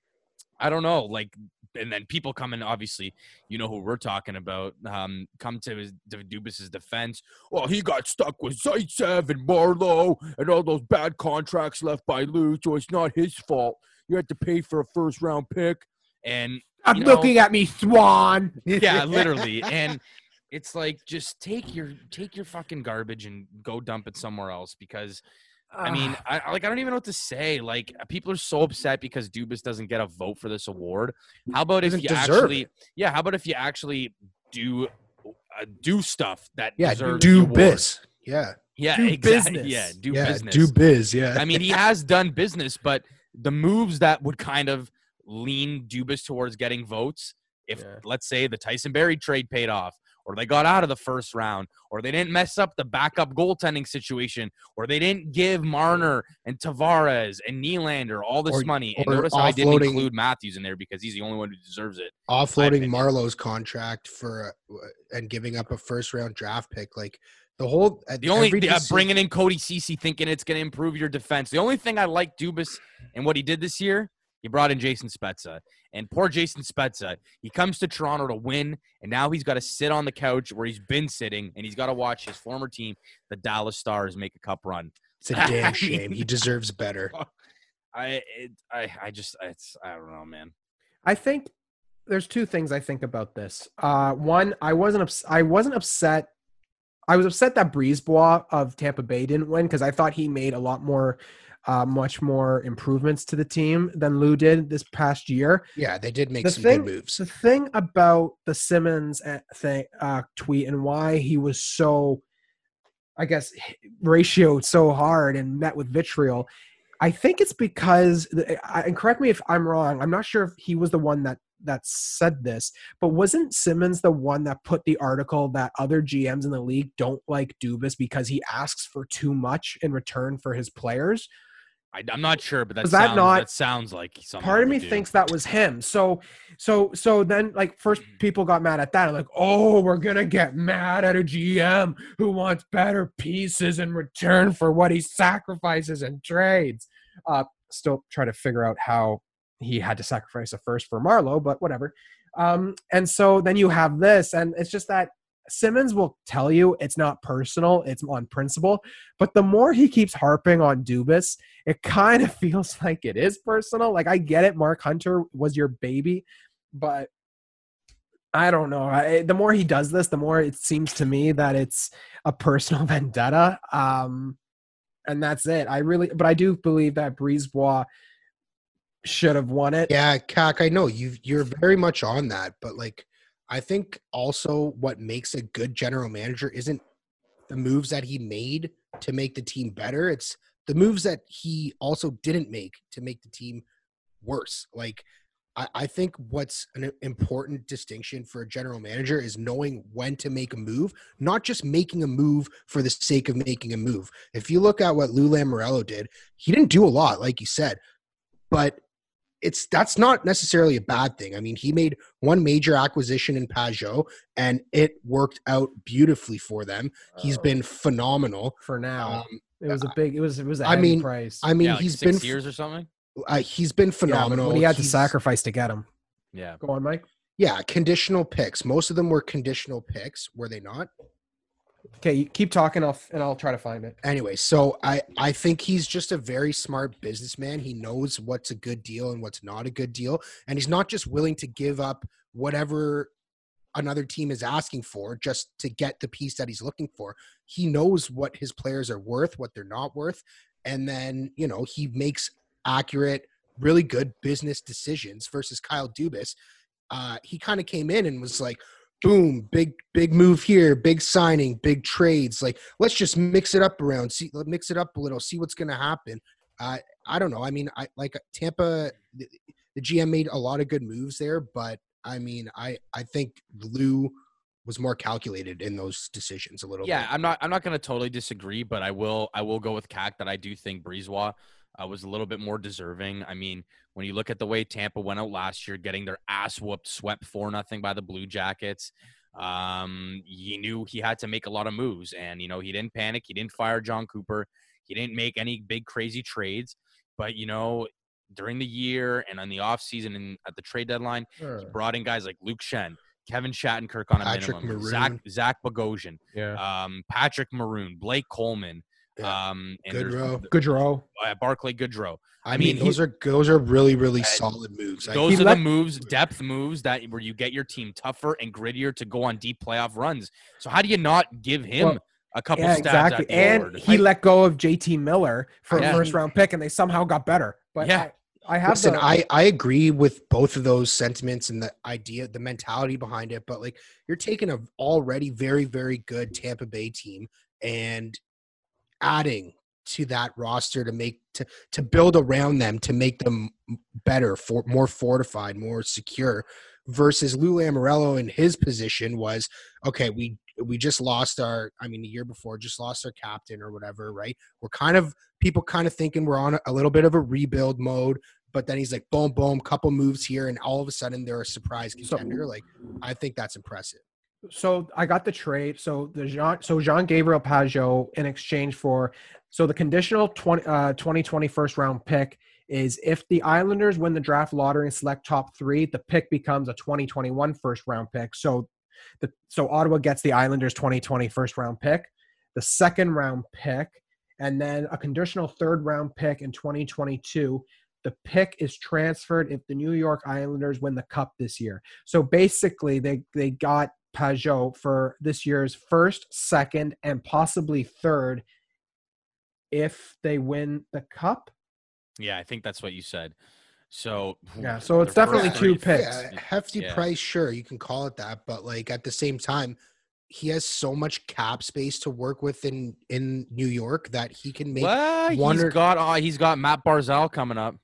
I don't know. Like, and then people come in, obviously, you know who we're talking about, um, come to his to Dubas's defense. Well, he got stuck with Zaitsev and Marleau and all those bad contracts left by Lou, so it's not his fault. You had to pay for a first round pick. And I'm know- looking at me, Swan. <laughs> yeah, <laughs> literally. And it's like just take your take your fucking garbage and go dump it somewhere else because I mean, I like I don't even know what to say. Like people are so upset because Dubas doesn't get a vote for this award. How about if you actually it. Yeah, how about if you actually do uh, do stuff that Yeah, deserves do biz. Yeah, Yeah, Do exactly. business. Yeah, do yeah, business. do biz. Yeah. I mean, he <laughs> has done business, but the moves that would kind of lean Dubas towards getting votes if Yeah. let's say the Tyson Barrie trade paid off, or they got out of the first round, or they didn't mess up the backup goaltending situation, or they didn't give Marner and Tavares and Nylander all this Or- money. And notice how I didn't include Matthews in there because he's the only one who deserves it. offloading. Marleau's contract for uh, and giving up a first round draft pick. Like the whole uh, The only every uh, bringing in Cody Cece thinking it's going to improve your defense. The only thing I like Dubas and what he did this year, he brought in Jason Spezza. And poor Jason Spezza, he comes to Toronto to win, and now he's got to sit on the couch where he's been sitting, and he's got to watch his former team, the Dallas Stars, make a cup run. it's a damn <laughs> shame. He deserves better. <laughs> I, it, I, I just, it's, I don't know, man. I think there's two things I think about this. Uh, one, I wasn't ups- I wasn't upset. I was upset that Brisebois of Tampa Bay didn't win because I thought he made a lot more, uh, much more improvements to the team than Lou did this past year. Yeah, they did make The some thing- good moves. The thing about the Simmons uh, thing, uh, tweet and why he was so, I guess, ratioed so hard and met with vitriol. I think it's because, and correct me if I'm wrong. I'm not sure if he was the one that that said this, but wasn't Simmons the one that put the article that other GMs in the league don't like Dubas because he asks for too much in return for his players? I, I'm not sure, but that, Was that sounds, not- that sounds like something. part of me do. thinks that was him so so so then like first people got mad at that like oh we're gonna get mad at a gm who wants better pieces in return for what he sacrifices and trades uh still try to figure out how he had to sacrifice a first for marleau but whatever um and so then you have this and it's just that Simmons will tell you it's not personal, it's on principle. But the more he keeps harping on Dubas, it kind of <laughs> feels like it is personal. Like I get it, Mark Hunter was your baby, but I don't know. I, the more he does this, the more it seems to me that it's a personal <laughs> vendetta. Um, and that's it. I really, but I do believe that Brisebois should have won it. Yeah, Kak, I know you you're very much on that, but like I think also what makes a good general manager isn't the moves that he made to make the team better. It's the moves that he also didn't make to make the team worse. Like I, I think what's an important distinction for a general manager is knowing when to make a move, not just making a move for the sake of making a move. If you look at what Lou Lamoriello did, he didn't do a lot, like you said, but it's that's not necessarily a bad thing. I mean, he made one major acquisition in Pageau, and it worked out beautifully for them. He's been phenomenal. for now. Um, it was a big. It was. It was a I heavy mean, price. I mean, yeah, like he's six been years or something. uh, he's been Yeah, but phenomenal. what he had to sacrifice to get him. Yeah. Go on, Mike. Yeah, conditional picks. Most of them were conditional picks, were they not? Okay, you keep talking. I'll and I'll try to find it. Anyway, so I I think he's just a very smart businessman. He knows what's a good deal and what's not a good deal, and he's not just willing to give up whatever another team is asking for just to get the piece that he's looking for. He knows what his players are worth, what they're not worth, and then, you know, he makes accurate, really good business decisions versus Kyle Dubas. Uh, he kind of came in and was like, boom, big, big move here, big signing, big trades. Like, let's just mix it up around, see, mix it up a little, see what's going to happen. Uh, I don't know. I mean, I like Tampa, the, the GM made a lot of good moves there, but I mean, I, I think Lou was more calculated in those decisions a little Yeah, bit. I'm not. I'm not going to totally disagree, but I will. I will go with Cac that I do think Brisebois uh, was a little bit more deserving. I mean, when you look at the way Tampa went out last year, getting their ass whooped, swept four nothing by the Blue Jackets, um, he knew he had to make a lot of moves, and you know he didn't panic. He didn't fire Jon Cooper. He didn't make any big crazy trades, but you know. During the year and on the offseason and at the trade deadline, he brought in guys like Luke Schenn, Kevin Shattenkirk on a Patrick minimum, Zach Maroon. Zach Bogosian, Yeah. um, Patrick Maroon, Blake Coleman, Yeah. um, and there's- Goodrow. Goodrow. uh, Barclay Goodrow. I, I mean, mean, those are those are really really Uh, solid moves. I- Those are let- the moves, depth moves that where you get your team tougher and grittier to go on deep playoff runs. So how do you not give him Well, a couple Yeah, stabs exactly. at And award? he let go of JT Miller for Yeah. a first round pick, and they somehow got better. But Yeah. I, I have Listen, the, I I agree with both of those sentiments and the idea, the mentality behind it. But like, you're taking a already very very good Tampa Bay team and adding to that roster to make to to build around them to make them better for more fortified, more secure, versus Lou Lamoriello in his position was okay. We we just lost our. I mean, the year before, just lost our captain or whatever. Right? We're kind of people kind of thinking we're on a, little bit of a rebuild mode. But then he's like, boom, boom, couple moves here, and all of a sudden they're a surprise So- contender. like, I think that's impressive. So I got the trade. So the Jean, so Jean Gabriel Pageau in exchange for so the conditional 20, uh, 2020 first round pick is if the Islanders win the draft lottery and select top three, the pick becomes a 2021 first round pick. So the so Ottawa gets the Islanders 2020 first round pick, the second round pick, and then a conditional third round pick in 2022. The pick is transferred if the New York Islanders win the cup this year. So basically, they they got Pageau for this year's first, second, and possibly third if they win the cup. Yeah, I think that's what you said. So Yeah, so it's definitely two picks. Yeah, hefty Yeah. price, sure, you can call it that, but like at the same time, he has so much cap space to work with in in New York that he can make. What? one He's or- got uh, he's got Matt Barzal coming up.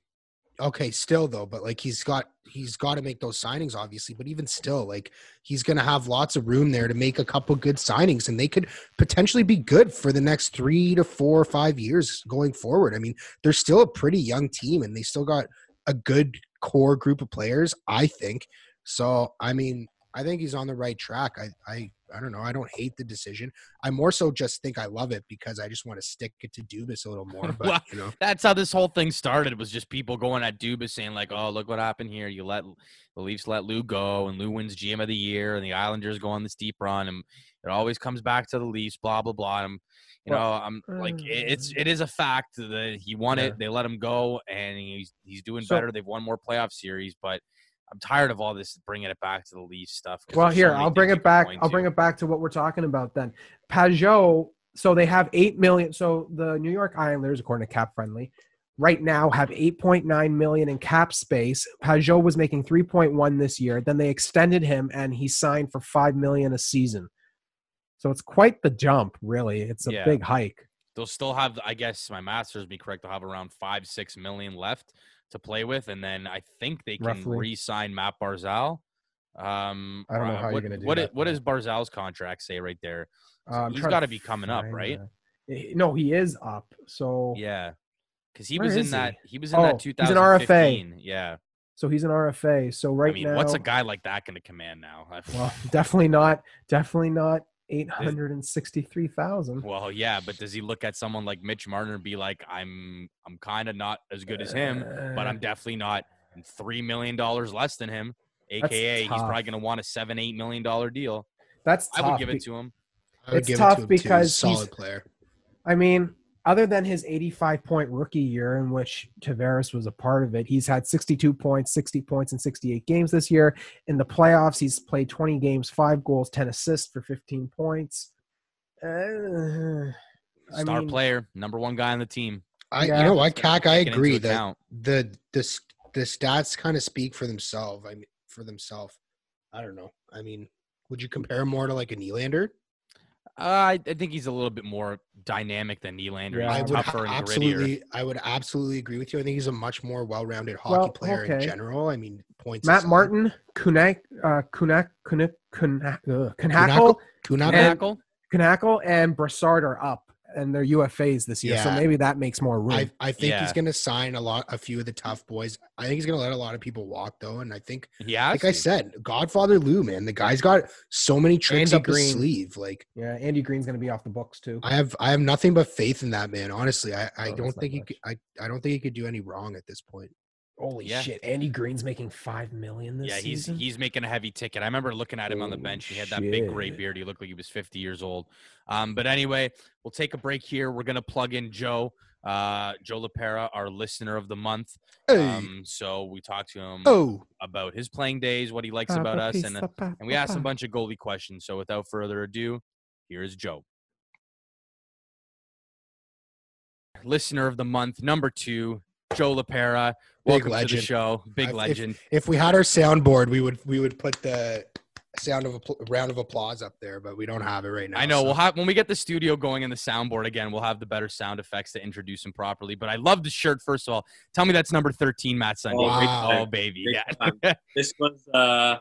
Okay, still though, but like he's got he's got to make those signings, obviously. But even still, like he's gonna have lots of room there to make a couple good signings, and they could potentially be good for the next three to four or five years going forward. I mean, they're still a pretty young team, and they still got a good core group of players, I think. So, I mean, I think he's on the right track. I, I, I don't know. I don't hate the decision. I more so just think I love it because I just want to stick it to Dubas a little <laughs> more. But Well, you know, That's how this whole thing started. Was just people going at Dubas saying like, "Oh, look what happened here. You let the Leafs let Lou go, and Lou wins GM of the year, and the Islanders go on this deep run, and it always comes back to the Leafs." Blah blah blah. And, you know, I'm like, it's it is a fact that he won Yeah. it. They let him go, and he's he's doing So- better. They've won more playoff series, but I'm tired of all this bringing it back to the Leafs stuff. Well, there's so here I'll bring it back. I'll to. bring it back to what we're talking about then. Pageau. So they have eight million. So the New York Islanders, according to Cap Friendly, right now have 8.9 million in cap space. Pageau was making 3.1 this year. Then they extended him, and he signed for five million a season. So it's quite the jump, really. It's a Yeah. big hike. they'll still have i guess my master's be correct they'll have around five six million left to play with and then i think they can Roughly. re-sign matt barzal um I don't know uh, how you're gonna do what, that, what does barzal's contract say right there Uh, he's trying gotta be coming up, right? that. Eh, No, he is up. So yeah because he Where was in that he? he was in Oh, that he's an RFA. yeah so he's an RFA. So right i mean now, what's a guy like that going to command now <laughs> Well, definitely not. Definitely not eight hundred and sixty-three thousand. well yeah but does he look at someone like mitch marner and be like i'm i'm kind of not as good as him but Uh, I'm definitely not three million dollars less than him. AKA, he's probably going to want a seven, eight million dollar deal. That's I would give it to him. I would It's give tough it to him too. He's a because he's- solid player. I mean, other than his eighty-five point rookie year, in which Tavares was a part of it, he's had sixty-two points, sixty points in sixty-eight games this year. In the playoffs, he's played twenty games, five goals, ten assists for fifteen points. Uh, I Star mean- player, number one guy on the team. Yeah. I, you know what, That's Cac, I agree that the the the stats kind of speak for themselves. I mean, for themselves. I don't know. I mean, would you compare him more to like a Nylander? Uh, I, I think he's a little bit more dynamic than Nylander. Yeah. I would ha- and grittier. absolutely, I would absolutely agree with you. I think he's a much more well-rounded hockey Well, player in general. I mean, points. Matt aside. Martin, Kunak, uh, Kunak, Kunak, Kunak, uh, Knackle, Kunackle? Kunackle? And- Knackle? Knackle, and Brassard are up, and they're UFAs this year. So maybe that makes more room. I, I think Yeah. he's going to sign a lot, a few of the tough boys. I think he's going to let a lot of people walk though, and I think, Yeah, like I said, Godfather Lou, man, the guy's got so many tricks Andy up Greene. his sleeve. Like yeah, Andy Greene's going to be off the books too. I have, I have nothing but faith in that man. Honestly, I, I Oh, don't think he, could, I, I don't think he could do any wrong at this point. Holy Yeah. shit! Andy Greene's making five million this yeah, he's season. he's making a heavy ticket. I remember looking at him on the bench. He had that big gray beard. He looked like he was 50 years old. Um, but anyway, we'll take a break here. We're gonna plug in Joe, uh, Joe LaPera, our listener of the month. Um, so we talked to him oh, about his playing days, what he likes about us, and and we asked him a bunch of goalie questions. So without further ado, here's Joe. Listener of the month, number two, Joe LaPera. Big Welcome to the legend. show. Big I've- if- legend. if we had our soundboard, we would, we would put the sound of a round of applause up there, but we don't have it right now. I know. so- We'll have when we get the studio going and the soundboard again. We'll have the better sound effects to introduce him properly. But I love the shirt. First of all, tell me that's number thirteen, Mats Sundin. Wow. Oh baby, Big yeah. <laughs> This was uh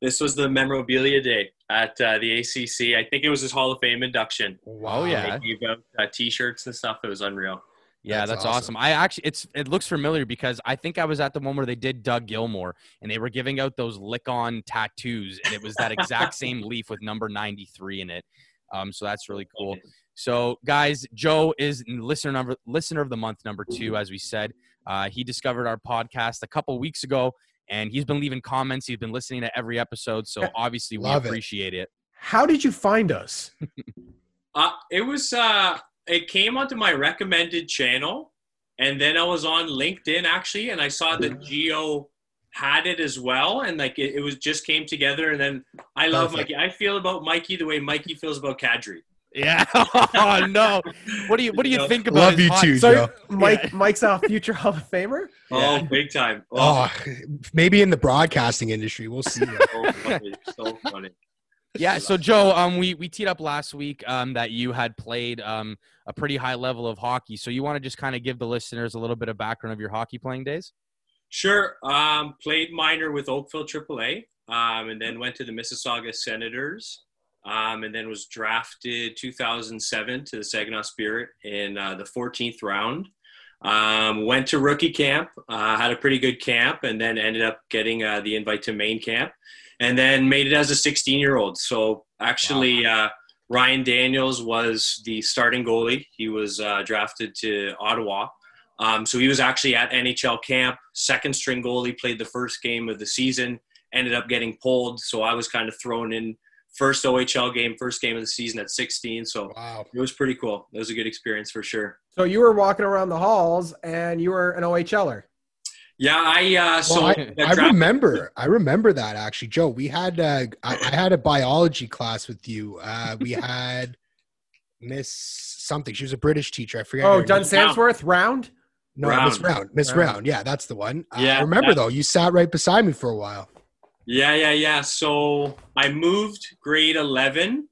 this was the memorabilia day at uh, the ACC. I think it was his Hall of Fame induction. Oh, yeah. They gave out uh, T-shirts and stuff. It was unreal. Yeah, That's that's, awesome. awesome. I actually, it's it looks familiar because I think I was at the one where they did Doug Gilmour and they were giving out those lick-on tattoos, and it was that exact same <laughs> leaf with number ninety-three in it. Um, so that's really cool. So, guys, Joe is listener number listener of the month number two, as we said. Uh, he discovered our podcast a couple weeks ago, and he's been leaving comments. He's been listening to every episode, so <laughs> obviously we Love it. appreciate it. How did you find us? <laughs> Uh, it was. Uh, it came onto my recommended channel, and then I was on LinkedIn actually, and I saw that Geo had it as well, and like it, it was just came together. And then I love Perfect. Mikey. I feel about Mikey the way Mikey feels about Kadri. Yeah. <laughs> oh no. What do you What do you know, think about? Love you hot- too, So Joe. <laughs> Mike, Mike's a future Hall of Famer. Oh, Yeah. big time. Oh, Oh, maybe in the broadcasting industry, we'll see. so funny. So funny. Yeah. So Joe, um, we we teed up last week um that you had played um a pretty high level of hockey. So you want to just kind of give the listeners a little bit of background of your hockey playing days? Sure. Um, played minor with Oakville AAA, um, and then went to the Mississauga Senators, um, and then was drafted 2007 to the Saginaw Spirit in uh, the 14th round. Um, went to rookie camp, uh, had a pretty good camp, and then ended up getting uh, the invite to main camp, and then made it as a 16 year old. So actually, uh, Ryan Daniels was the starting goalie. He was uh, drafted to Ottawa. Um, so he was actually at NHL camp, second string goalie, played the first game of the season, ended up getting pulled. So I was kind of thrown in first OHL game, first game of the season at 16. So Wow. it was pretty cool. It was a good experience for sure. So you were walking around the halls and you were an OHLer. Yeah, I uh, so Well, I, I remember. I remember that actually, Joe. We had uh, I, I had a biology class with you. Uh, we <laughs> had Miss something. She was a British teacher. I forget. Oh, her Dun name. Samsworth round. No, Miss Round. Round. Miss Round. Round. Yeah, that's the one. Uh, Yeah, I remember that- though. You sat right beside me for a while. Yeah, yeah, yeah. So I moved grade 11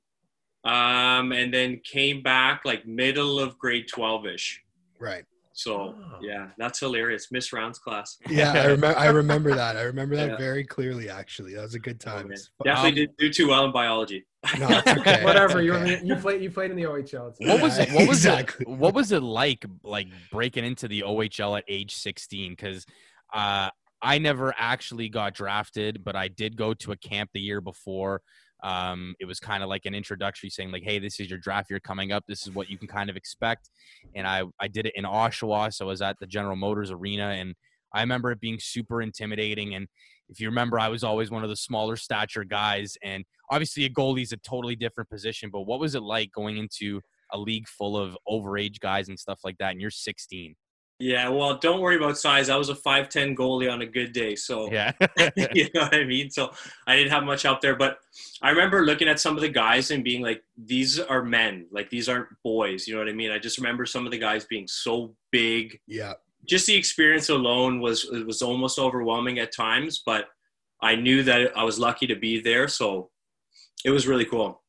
um, and then came back like middle of grade 12 ish. Right. So Oh. yeah, that's hilarious. Miss Rounds class. Yeah, I remember. I <laughs> remember that. I remember that Yeah. very clearly. Actually, that was a good Oh, time. man. It's fu- Definitely Um, didn't do too well in biology. <laughs> No, okay. <laughs> Whatever. It's You were, you played you played in the OHL. It's What was it? What was Exactly. it? What was it like? Like breaking into the OHL at age 16? Because uh, I never actually got drafted, but I did go to a camp the year before. Um, it was kind of like an introductory saying like, "Hey, this is your draft year coming up. This is what you can kind of expect." And I I did it in Oshawa, so I was at the General Motors Arena, and I remember it being super intimidating. And if you remember, I was always one of the smaller stature guys, and obviously a goalie is a totally different position. But what was it like going into a league full of overage guys and stuff like that, and you're 16? Yeah, well, don't worry about size. I was a 5'10 goalie on a good day. So, Yeah. <laughs> you know what I mean? So, I didn't have much out there. But I remember looking at some of the guys and being like, these are men. Like, these aren't boys. You know what I mean? I just remember some of the guys being so big. Yeah. Just the experience alone was it was almost overwhelming at times. But I knew that I was lucky to be there. So, it was really cool.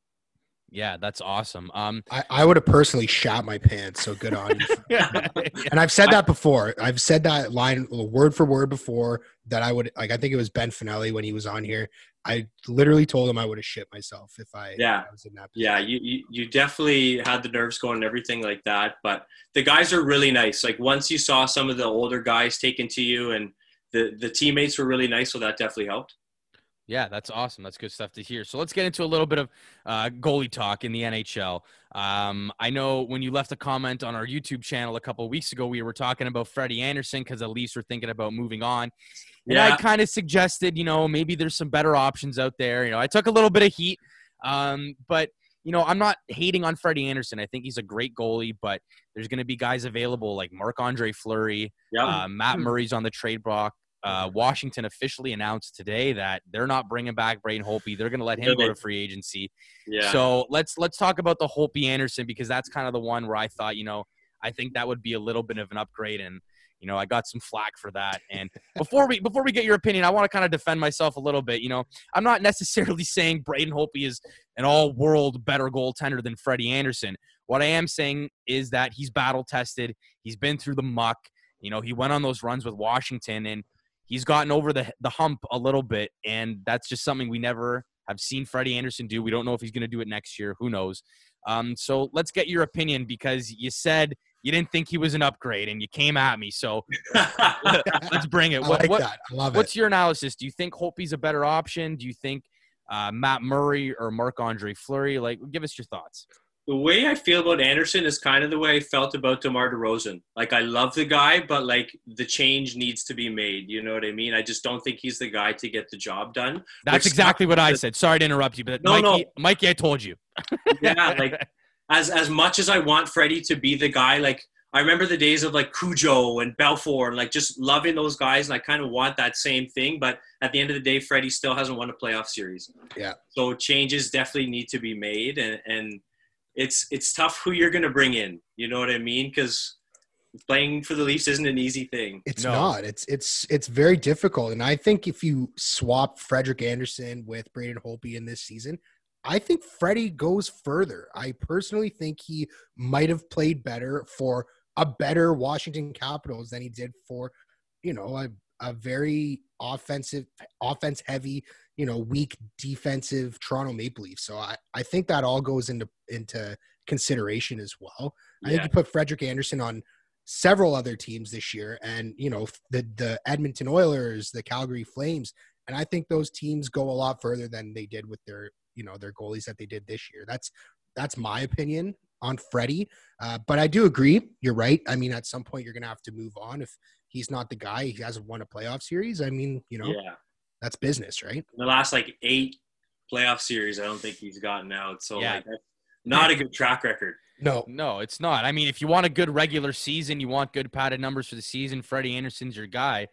Yeah, that's awesome. Um, I, I would have personally shot my pants. So good on you. <laughs> <laughs> And I've said that before. I've said that line word for word before that I would like I think it was Ben Finelli when he was on here. I literally told him I would have shit myself if I, Yeah. if I was in that Yeah, you, you you definitely had the nerves going and everything like that. But the guys are really nice. Like once you saw some of the older guys taken to you, and the the teammates were really nice, so that definitely helped. Yeah, that's awesome. That's good stuff to hear. So let's get into a little bit of uh, goalie talk in the NHL. Um, I know when you left a comment on our YouTube channel a couple of weeks ago, we were talking about Freddie Andersen because the Leafs were thinking about moving on. And I kind of suggested, you know, maybe there's some better options out there. You know, I took a little bit of heat, um, but you know, I'm not hating on Freddie Andersen. I think he's a great goalie, but there's going to be guys available like Marc Andre Fleury, yeah, uh, Matt Murray's on the trade block. Uh, Washington officially announced today that they're not bringing back Braden Holtby. They're going to let him go to free agency. yeah. So let's let's talk about the Holtby Andersen because that's kind of the one where I thought, you know, I think that would be a little bit of an upgrade, and you know, I got some flack for that. And <laughs> before we before we get your opinion, I want to kind of defend myself a little bit. You know, I'm not necessarily <laughs> saying Braden Holtby is an all-world better goaltender than Freddie Andersen. What I am saying is that he's battle tested. He's been through the muck. You know, he went on those runs with Washington, and he's gotten over the the hump a little bit, and that's just something we never have seen Freddie Andersen do. We don't know if he's going to do it next year. Who knows? Um, so let's get your opinion because you said you didn't think he was an upgrade, and you came at me. So <laughs> let's bring it. I What, like what, that. I love it. what's it. your analysis? Do you think Holtby's a better option? Do you think uh, Matt Murray or Marc Andre Fleury? Like, give us your thoughts. The way I feel about Andersen is kind of the way I felt about DeMar DeRozan. Like I love the guy, but like the change needs to be made. You know what I mean? I just don't think he's the guy to get the job done. That's exactly what I said. Sorry to interrupt you, but No, Mikey, no. Mikey, I told you. <laughs> Yeah, like <laughs> as as much as I want Freddie to be the guy, like I remember the days of like Cujo and Belfour and like just loving those guys, and I kind of want that same thing. But at the end of the day, Freddie still hasn't won a playoff series. Yeah. So changes definitely need to be made, and and it's it's tough who you're going to bring in. You know what I mean? Because playing for the Leafs isn't an easy thing. It's No. not. It's it's it's very difficult. And I think if you swap Frederik Andersen with Braden Holtby in this season, I think Freddie goes further. I personally think he might have played better for a better Washington Capitals than he did for, you know, a, a very offensive, offense heavy, you know, weak defensive Toronto Maple Leafs. So I, I think that all goes into into consideration as well. I think you put Frederik Andersen on several other teams this year, and you know the the Edmonton Oilers, the Calgary Flames, and I think those teams go a lot further than they did with their you know their goalies that they did this year. That's that's my opinion on Freddie, uh, but I do agree. You're right. I mean, at some point you're gonna have to move on if he's not the guy. He hasn't won a playoff series. I mean, you know, Yeah. That's business, right? the last like eight playoff series, I don't think he's gotten out. So Yeah. like, that's not a good track record. No, No, it's not. I mean, if you want a good regular season, you want good padded numbers for the season. Freddie Andersen's your guy,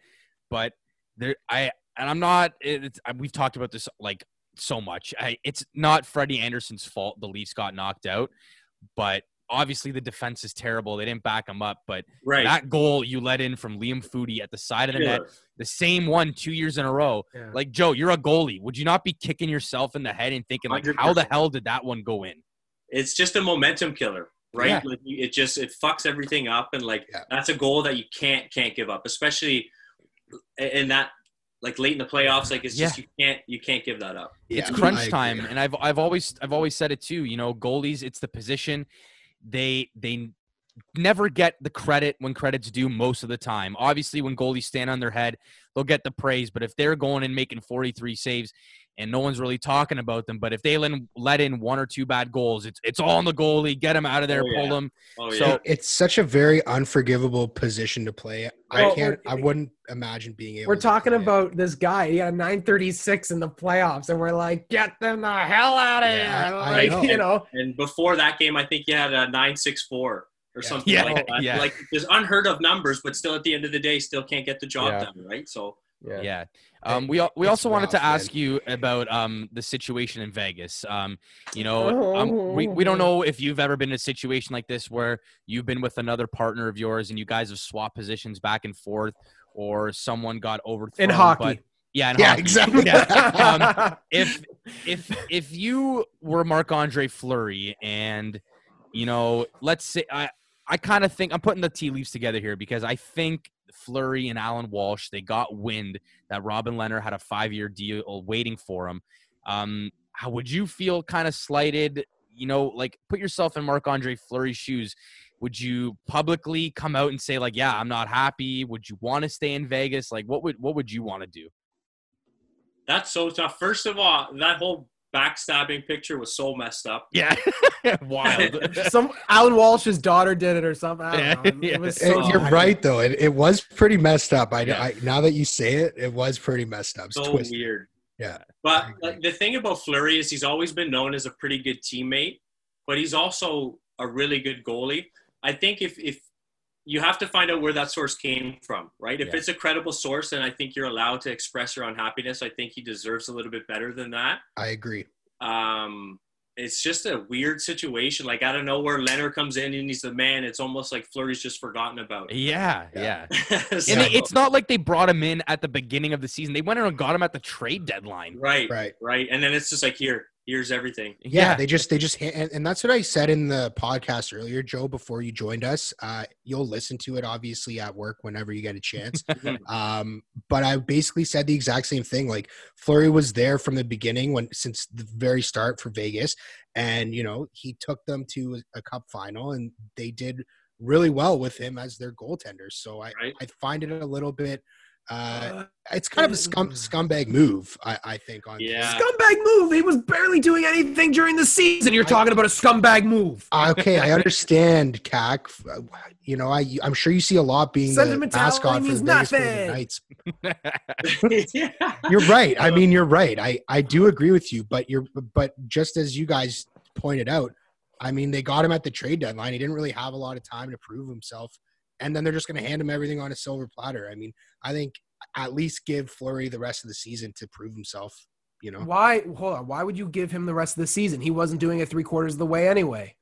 but there, I and I'm not. It's, we've talked about this like so much. I, it's not Freddie Andersen's fault the Leafs got knocked out, but obviously the defense is terrible. They didn't back him up, but Right. that goal you let in from Liam Foudy at the side of the net, the same one two years in a row. Yeah. Like Joe, you're a goalie. Would you not be kicking yourself in the head and thinking like, how the hell did that one go in? It's just a momentum killer, right? Yeah. Like it just it fucks everything up, and like Yeah. that's a goal that you can't can't give up, especially in that like late in the playoffs. Like it's just you can't you can't give that up. Yeah, it's crunch time and i've i've always i've always said it too you know goalies it's the position they they never get the credit when credit's due most of the time. Obviously when goalies stand on their head they'll get the praise but if they're going and making 43 saves and no one's really talking about them but if they let, let in one or two bad goals it's it's all on the goalie get them out of there Oh, pull oh, yeah. them Oh So- yeah. it's such a very unforgivable position to play. I can't. I wouldn't imagine being able. We're to talking play it. about this guy. He had a 936 in the playoffs, and we're like, get them the hell out of Yeah, here. I Like, know. you know, and before that game, I think he had a nine six four or Yeah. something Yeah, like that. yeah. Like there's unheard of numbers, but still at the end of the day, still can't get the job Yeah. done, right? So Yeah. Um, we we it's also wanted to rough, man. ask you about um, the situation in Vegas. Um, you know, um, we, we don't know if you've ever been in a situation like this where you've been with another partner of yours and you guys have swapped positions back and forth, or someone got overthrown. in hockey. but- yeah, in Yeah, hockey. exactly. Yeah. Um, <laughs> if if if you were Marc Andre Fleury and you know, let's say I I kind of think I'm putting the tea leaves together here because I think Fleury and Allan Walsh they got wind that Robin Lehner had a five year deal waiting for him. Um, how would you feel kind of slighted? You know, like put yourself in Marc Andre Fleury's shoes. Would you publicly come out and say like, "Yeah, I'm not happy"? Would you want to stay in Vegas? Like, what would what would you want to do? that's so tough. First of all, that whole backstabbing picture was so messed up. Yeah, <laughs> wild. <laughs> Some Allan Walsh's daughter did it or something. I Yeah, don't know. yeah. It was so you're wacky. right though. It, it was pretty messed up. I, Yeah. I now that you say it, it was pretty messed up. So twisted. weird. Yeah. But like, the thing about Fleury is he's always been known as a pretty good teammate, but he's also a really good goalie. I think if if you have to find out where that source came from, right? If Yeah. it's a credible source, and I think you're allowed to express your unhappiness. I think he deserves a little bit better than that. I agree. Um, it's just a weird situation. Like out of nowhere, Lehner comes in and he's the man. It's almost like Fleury's just forgotten about. yeah, Yeah. yeah. <laughs> So- And it- it's not like they brought him in at the beginning of the season. They went in and got him at the trade deadline. right, Right. right. And then it's just like here, hears everything. Yeah, they just they just ha- and, and that's what I said in the podcast earlier, Joe. Before you joined us, uh, you'll listen to it obviously at work whenever you get a chance. <laughs> um, but I basically said the exact same thing. Like Fleury was there from the beginning when since the very start for Vegas, and you know he took them to a, a cup final, and they did really well with him as their goaltender. So I Right. I find it a little bit. Uh, it's kind of a scum scumbag move, I, I think. On Yeah. Scumbag move. He was barely doing anything during the season. You're talking about a scumbag move. <laughs> Okay, I understand, CAC. You know, I I'm sure you see a lot being the Sentimentality mascot for the means Vegas Golden nothing. Knights. <laughs> You're right. I mean, you're right. I I do agree with you, but you're but just as you guys pointed out, I mean, they got him at the trade deadline. He didn't really have a lot of time to prove himself, and then they're just going to hand him everything on a silver platter. I mean, I think at least give Fleury the rest of the season to prove himself. You know, Why? Hold on. Why would you give him the rest of the season? He wasn't doing it three quarters of the way anyway.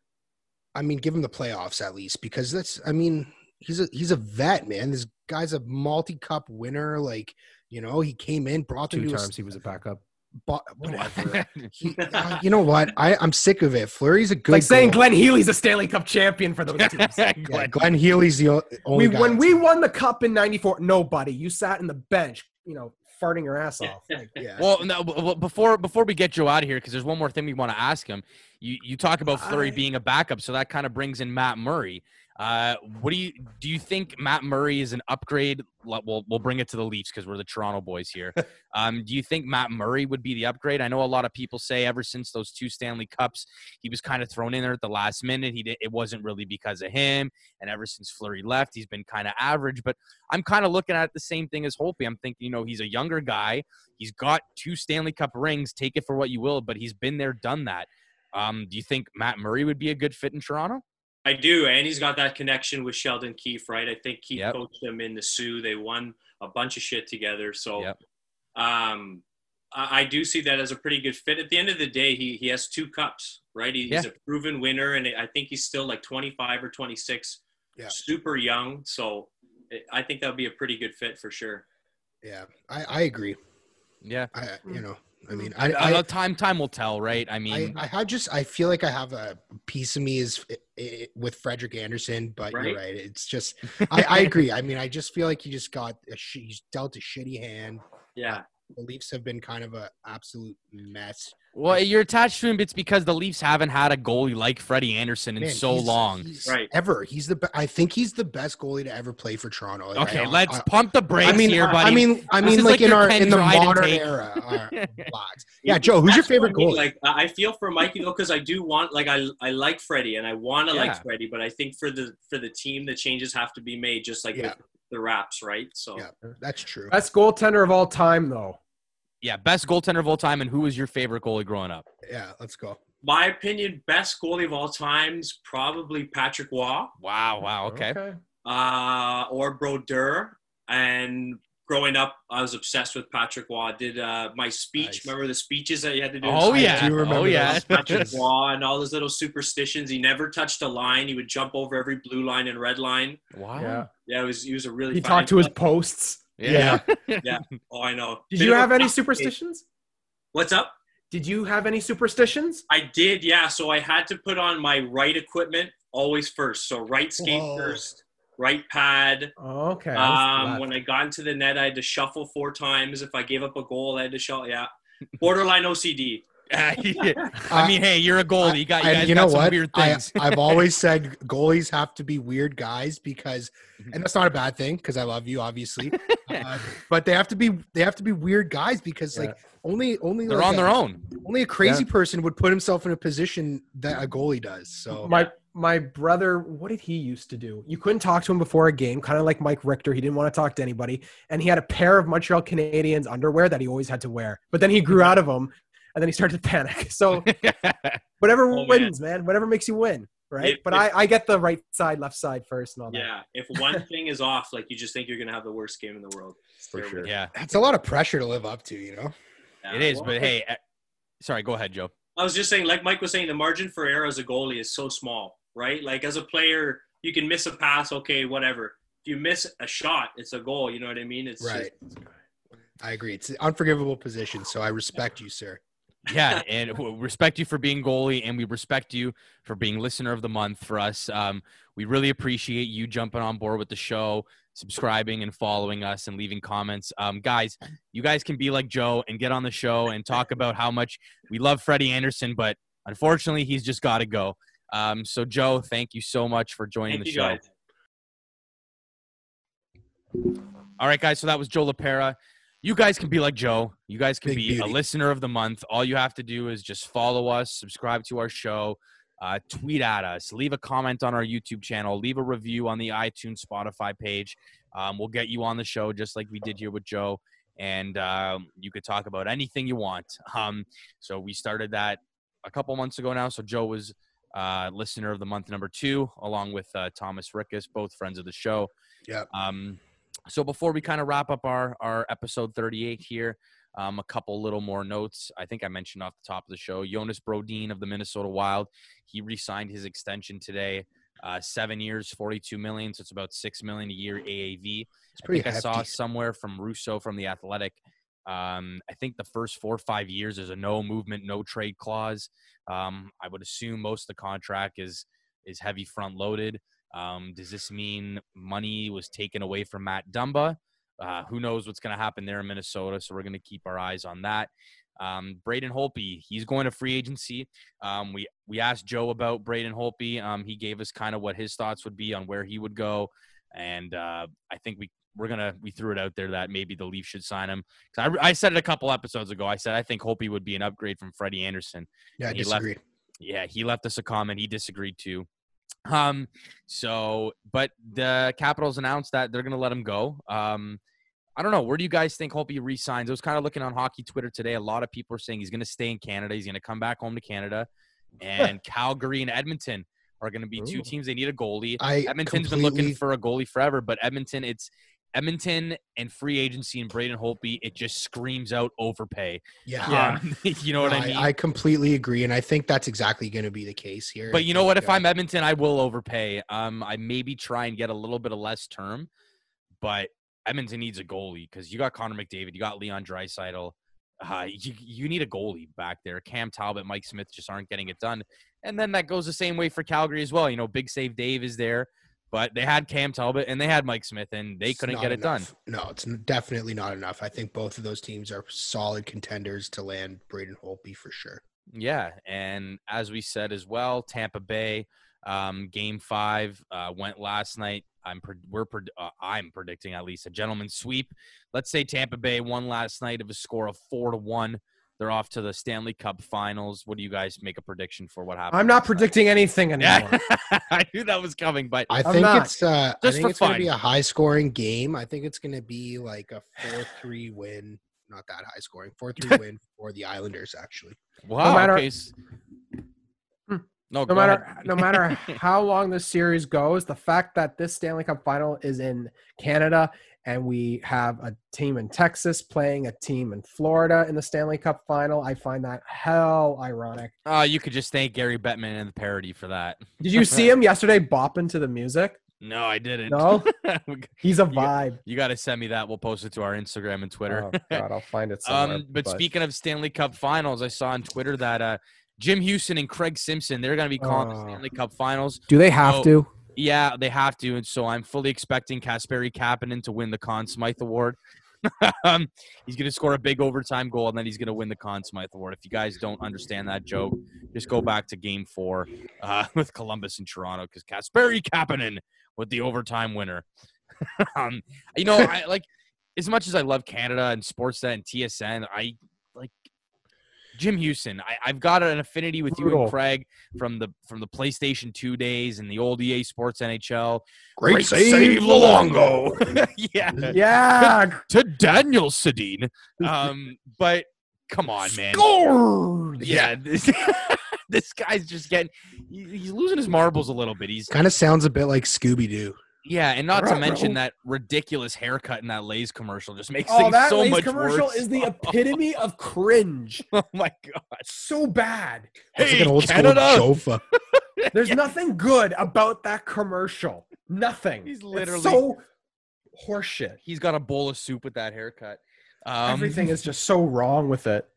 I mean, give him the playoffs at least because that's. I mean, he's a he's a vet, man. This guy's a multi-cup winner. Like, you know, he came in, brought Two to a times he was a backup. But whatever. <laughs> he, uh, you know what? I, I'm sick of it. Fleury's a good. like saying goal- Glenn Healy's a Stanley Cup champion for those teams. <laughs> Yeah, Glenn Healy's the o- only we, guy. when that's- we won the cup in '94, nobody. You sat in the bench, you know, farting your ass off. <laughs> Like, yeah. Well, no, w- well, before before we get Joe out of here, because there's one more thing we want to ask him. You you talk about Fleury I- being a backup, so that kind of brings in Matt Murray. Uh, what do you do? You think Matt Murray is an upgrade? We'll we'll bring it to the Leafs because we're the Toronto boys here. <laughs> um, do you think Matt Murray would be the upgrade? I know a lot of people say ever since those two Stanley Cups, he was kind of thrown in there at the last minute. He did, it wasn't really because of him, and ever since Fleury left, he's been kind of average. But I'm kind of looking at the same thing as Holtby. I'm thinking, you know, he's a younger guy. He's got two Stanley Cup rings. Take it for what you will, but he's been there, done that. Um, do you think Matt Murray would be a good fit in Toronto? I do, and he's got that connection with Sheldon Keefe, right? I think he Yep. coached him in the Soo. They won a bunch of shit together, so Yep. um, I, I do see that as a pretty good fit. At the end of the day, he he has two cups, right? He, He's a proven winner, and I think he's still like 25 or 26, Yeah. super young. So I think that would be a pretty good fit for sure. yeah, I, I agree. Yeah. I you know, I mean, I Uh, I, time time will tell, right? I I, mean, I have just I feel like I have a piece of me is i- i- with Frederik Andersen, but Right. you're right. It's just <laughs> I, I agree. I mean, I just feel like he just got a sh- he's dealt a shitty hand. Yeah, The Leafs have been kind of a absolute mess. Well, you're attached to him. It's because the Leafs haven't had a goalie like Freddie Andersen in Man, so he's- long. he's Right. Ever. He's the. be- I think he's the best goalie to ever play for Toronto. Like, Okay, I- let's I, pump the brakes I mean, here, I- buddy. I mean, I mean, like, like in our Ken in the Dryden modern take. era, uh. <laughs> Yeah, Joe, who's your That's what favorite I mean, goalie? Like I I feel for Mikey though, because I do want like I I like Freddie and I want to Yeah. like Freddie, but I think for the for the team, the changes have to be made, just like Yeah. with the Raps, right? So Yeah. That's true. best goaltender of all time, though. Yeah, best goaltender of all time. And who was your favorite goalie growing up? Yeah, let's go. my opinion, best goalie of all times, probably Patrick Roy Wow, wow, okay. uh, or Brodeur. And growing up, I was obsessed with Patrick Roy. Did uh, my speech. Nice. Remember the speeches that you had to do? Oh yeah, do remember oh yeah. Patrick Roy and all those little superstitions. He never touched a line. He would jump over every blue line and red line. wow. Yeah. Yeah, it was he was a really. He talked to his posts. Yeah. <laughs> Yeah. Oh, I know. Did Bit you of a have any <laughs> superstitions? What's up? Did you have any superstitions? I did, yeah. So I had to put on my right equipment always first. So right skate Whoa. first, right pad. Oh, okay. Um, when I got into the net, I had to shuffle four times. If I gave up a goal, I had to shuffle. Yeah, borderline OCD. I uh, mean, hey, you're a goalie. You got you guys you got know some what? weird I, things. I've always <laughs> said goalies have to be weird guys because, mm-hmm. and that's not a bad thing because I love you, obviously. <laughs> uh, but they have to be they have to be weird guys because like only only They're like on a- their own. Only a crazy person would put himself in a position that a goalie does. So my my brother, what did he used to do? You couldn't talk to him before a game, kind of like Mike Richter. He didn't want to talk to anybody, and he had a pair of Montreal Canadiens underwear that he always had to wear. But then he grew mm-hmm. out of them, and then he started to panic. <laughs> So <laughs> whatever Oh, wins, man. Whatever makes you win, right? If- but if- I I get the right side, left side first, and all that. Yeah, if one <laughs> thing is off, like you just think you're gonna have the worst game in the world. For There sure. we- yeah, it's a lot of pressure to live up to, you know. Yeah. it is. Well, But hey, uh, sorry. Go ahead, Joe. I was just saying, like Mike was saying, the margin for error as a goalie is so small, right? Like as a player, you can miss a pass, okay, whatever. If you miss a shot, it's a goal. You know what I mean? It's Right. I agree. It's an unforgivable position, so I respect you, sir. Yeah, and we respect you for being goalie, and we respect you for being listener of the month for us. Um, we really appreciate you jumping on board with the show, subscribing and following us, and leaving comments. Um, guys, you guys can be like Joe and get on the show and talk about how much we love Freddie Andersen, but unfortunately, he's just got to go. Um, so, Joe, thank you so much for joining Thank the show. guys. All right, guys. So that was Joe LaPera. You guys can be like Joe. You guys can Big be a listener of the month. All you have to do is just follow us, subscribe to our show, uh, tweet at us, leave a comment on our YouTube channel, leave a review on the iTunes, Spotify page. Um, we'll get you on the show just like we did here with Joe, and um, you could talk about anything you want. <laughs> Um, so we started that a couple months ago now. So Joe was uh, listener of the month number two, along with uh, Thomas Rickus, both friends of the show. Yep. Um, so before we kind of wrap up our our episode 38 here, um, a couple little more notes. I think I mentioned off the top of the show, Jonas Brodin of the Minnesota Wild, he re-signed his extension today, uh, seven years, 42 million, so it's about six million a year AAV. It's I pretty think I saw somewhere from Russo from the Athletic. Um, I think the first four or five years there's a no movement, no trade clause. Um, I would assume most of the contract is is heavy front loaded. Um, does this mean money was taken away from Matt Dumba? Uh, who knows what's going to happen there in Minnesota? So we're going to keep our eyes on that. Um, Braden Holtby, he's going to free agency. Um, we we asked Joe about Braden Holtby. Um, he gave us kind of what his thoughts would be on where he would go, and uh, I think we we're gonna we threw it out there that maybe the Leafs should sign him. 'Cause I, I said it a couple episodes ago. I said I think Holtby would be an upgrade from Freddie Andersen. Yeah, I he left- Yeah, he left us a comment. He disagreed too. Um, so, but the Capitals announced that they're going to let him go. Um, I don't know. Where do you guys think Holtby resigns? I was kind of looking on hockey Twitter today. A lot of people are saying he's going to stay in Canada. He's going to come back home to Canada. And Calgary and Edmonton are going to be two teams. They need a goalie. I Edmonton's been looking for a goalie forever, but Edmonton, it's Edmonton and free agency and Braden Holtby. It just screams out overpay. Yeah. Um, <laughs> you know what No, I mean? I completely agree, and I think that's exactly going to be the case here. But you know what? If I'm Edmonton, I will overpay. Um, I maybe try and get a little bit of less term, but Edmonton needs a goalie because you got Connor McDavid, you got Leon Draisaitl. Uh, you you need a goalie back there. Cam Talbot, Mike Smith just aren't getting it done, and then that goes the same way for Calgary as well. You know, Big Save Dave is there, but they had Cam Talbot and they had Mike Smith, and they it's couldn't get it done. No, it's definitely not enough. I think both of those teams are solid contenders to land Braden Holtby for sure. Yeah, and as we said as well, Tampa Bay um, game five uh, went last night. I'm pre- we're pred- uh, I'm predicting at least a gentleman's sweep. Let's say Tampa Bay won last night of a score of four to one. They're off to the Stanley Cup Finals. What do you guys make a prediction for what happens? I'm not predicting anything <laughs> anymore. Yeah, I knew that was coming, but I I'm think not. it's uh, I think for it's going to be a high scoring game. I think it's going to be like a four three win. Not that high scoring. Four three <laughs> win for the Islanders actually. wow. matter- okay. Hmm. No, no matter no matter <laughs> how long this series goes, the fact that this Stanley Cup final is in Canada and we have a team in Texas playing a team in Florida in the Stanley Cup final, I find that hell ironic. Oh, you could just thank Gary Bettman and the parody for that. Did you see <laughs> him yesterday bopping to the music? No, I didn't. No? <laughs> He's a vibe. You got to send me that. We'll post it to our Instagram and Twitter. Oh god, I'll find it <laughs> somewhere. um, but, speaking of Stanley Cup Finals, I saw on Twitter that uh, Jim Houston and Craig Simpson they're going to be calling the Oh. Stanley Cup Finals. do they have Oh, to? Yeah, they have to, and so I'm fully expecting Kasperi Kapanen to win the Conn Smythe Award. <laughs> um, he's going to score a big overtime goal, and then he's going to win the Conn Smythe Award. If you guys don't understand that joke, just go back to Game Four uh, <laughs> with Columbus and Toronto because Kasperi Kapanen with the overtime winner. <laughs> um, you know, I like as much as I love Canada and Sportsnet and TSN, I Jim Houston. I, I've got an affinity with you and Craig from the from the PlayStation Two days and the old EA Sports NHL. Great, save, Luongo. <laughs> yeah, <laughs> Yeah. <laughs> to Daniel Sedin. Um, but come on, man. Scored. Yeah, this, this guy's just getting he's losing his marbles a little bit. He's Kind of sounds a bit like Scooby Doo. Yeah, and not to Ruh-roh. mention that ridiculous haircut in that Lay's commercial just makes Oh, things that so Lay's much commercial worse. is the <laughs> epitome of cringe. <laughs> oh my god! So bad. It's Hey, like an old Canada! school Jofa. <laughs> There's nothing good about that commercial. Nothing. He's It's literally- so horseshit. He's got a bowl of soup with that haircut. Um, Everything is just so wrong with it.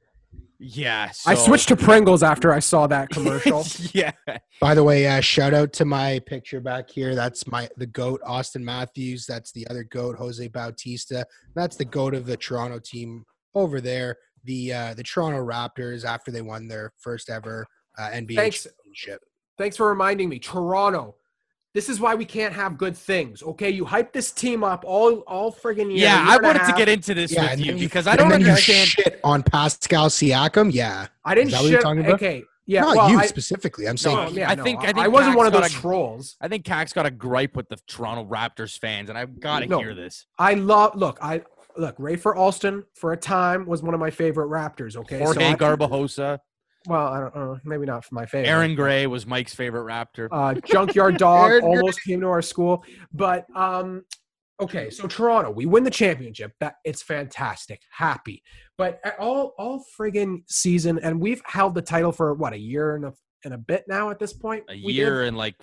Yeah. I switched to Pringles after I saw that commercial. <laughs> yeah. By the way, uh, shout out to my picture back here. That's my the goat, Auston Matthews. That's the other goat, Jose Bautista. That's the goat of the Toronto team over there. The uh, the Toronto Raptors after they won their first ever uh, NBA Thanks. championship. Thanks for reminding me. Toronto. This is why we can't have good things. Okay, you hype this team up all all friggin' year. Yeah, year I and a wanted to get into this Yeah, with and you because I don't then you understand. shit on Pascal Siakam. Yeah, I didn't Is that what shit. you're talking about? Okay, yeah. not well, you I, specifically. I'm saying no, yeah, I no, think- I I, think wasn't one of those a- trolls. I think Cax got a gripe with the Toronto Raptors fans, and I've got to No. hear this. I love. Look, I look. Rafer Alston for a time was one of my favorite Raptors. Okay, so Jorge I- Garbajosa, Well, I don't know. Maybe not for my favorite. Aaron Gray was Mike's favorite Raptor. uh, junkyard <laughs> dog almost came to our school but um okay so toronto we win the championship that it's fantastic happy but all all friggin season and we've held the title for what a year and a, and a bit now at this point A We did. year and like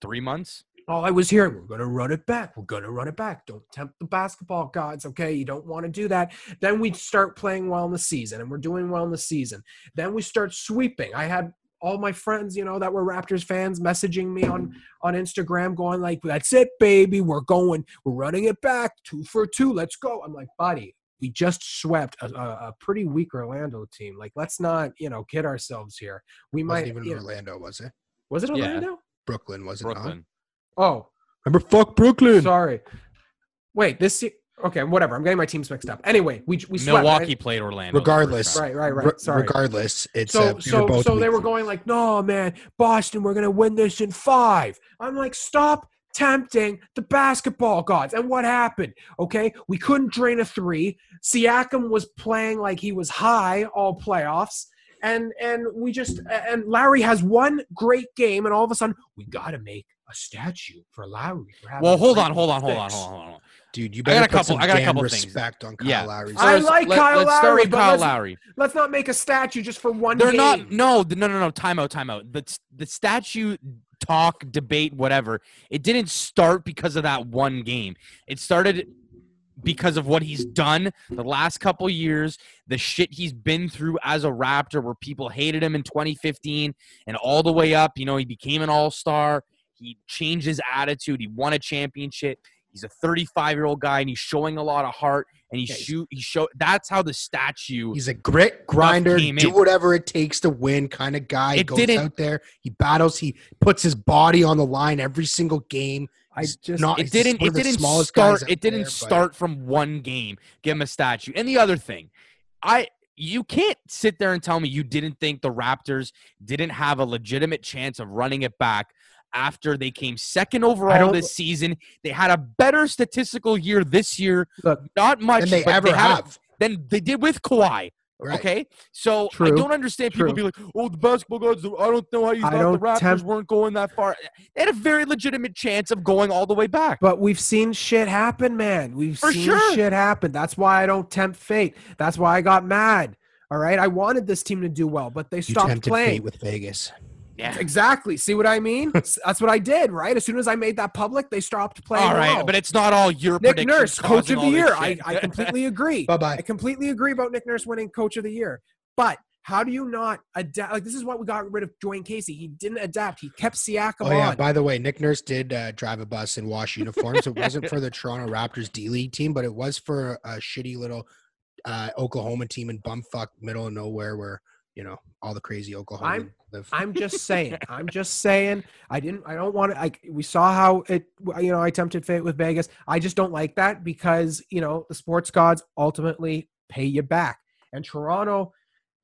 three months. All i was hearing we're gonna run it back we're gonna run it back don't tempt the basketball gods okay you don't want to do that then we start playing well in the season and we're doing well in the season then we start sweeping i had all my friends you know that were raptors fans messaging me on on instagram going like that's it baby we're going we're running it back two for two let's go i'm like buddy we just swept a, a, a pretty weak orlando team like let's not you know kid ourselves here we wasn't might even you know- Orlando, was it? was it Yeah. orlando Brooklyn was it? not? Brooklyn. oh Remember, fuck Brooklyn. Sorry. Wait, this. se- Okay, whatever. I'm getting my teams mixed up. Anyway, we we swept, Milwaukee right? played Orlando. Regardless. Right, right, right. Sorry. Regardless, it's So uh, we so were both so they were going like, no man, Boston, we're gonna win this in five. I'm like, stop tempting the basketball gods. And what happened? Okay, we couldn't drain a three. Siakam was playing like he was high all playoffs. And and we just and Larry has one great game, and all of a sudden we gotta make a statue for Lowry. for Well, hold on, hold on, hold on, hold on, hold on. Dude, you I got better a put couple- some I got a damn couple things. respect on Kyle Yeah. Lowry's. I like let, Kyle let's start Lowry, with but Kyle let's- Lowry. Let's not make a statue just for one They're game. not. No, no, no, no. Time out. Time out. The the statue talk, debate, whatever. It didn't start because of that one game. It started because of what he's done the last couple years, the shit he's been through as a Raptor, where people hated him in 2015 and all the way up. You know, he became an All Star. He changed his attitude. He won a championship. He's a 35 year old guy, and he's showing a lot of heart. And he Yeah, shoot. He show. That's how the statue. He's a grit grinder, do in. whatever it takes to win kind of guy. He It goes didn't- out there, he battles, he puts his body on the line every single game. I just not. it didn't it didn't start it didn't there, but- start from one game give him a statue and the other thing i you can't sit there and tell me you didn't think the raptors didn't have a legitimate chance of running it back after they came second overall this season they had a better statistical year this year Look, not much than they but ever had a- have. than they did with Kawhi. Right. Okay, so I don't understand people True. be like, "Oh, the basketball gods." I don't know how you I thought the Raptors tempt- weren't going that far. They had a very legitimate chance of going all the way back. But we've seen shit happen, man. We've For seen sure. shit happen. That's why I don't tempt fate. That's why I got mad. All right. I wanted this team to do well, but they stopped tempted playing. fate with Vegas. Yeah. Exactly. See what I mean? <laughs> That's what I did, right? As soon as I made that public, they stopped playing. All right, well. but it's not all your Nick Nurse, coach of the year. I. I completely <laughs> agree. Bye bye. I completely agree about Nick Nurse winning coach of the year. But how do you not adapt? Like, this is why we got rid of Dwane Casey. He didn't adapt. He kept Siakam Oh yeah. on. By the way, Nick Nurse did uh, drive a bus and wash uniforms. it wasn't <laughs> for the Toronto Raptors D League team, but it was for a shitty little uh, Oklahoma team in bumfuck middle of nowhere where you know all the crazy Oklahoma live. I'm just saying. <laughs> I'm just saying. I didn't. I don't want to. Like we saw how it. You know, I tempted fate with Vegas. I just don't like that because you know the sports gods ultimately pay you back, and Toronto.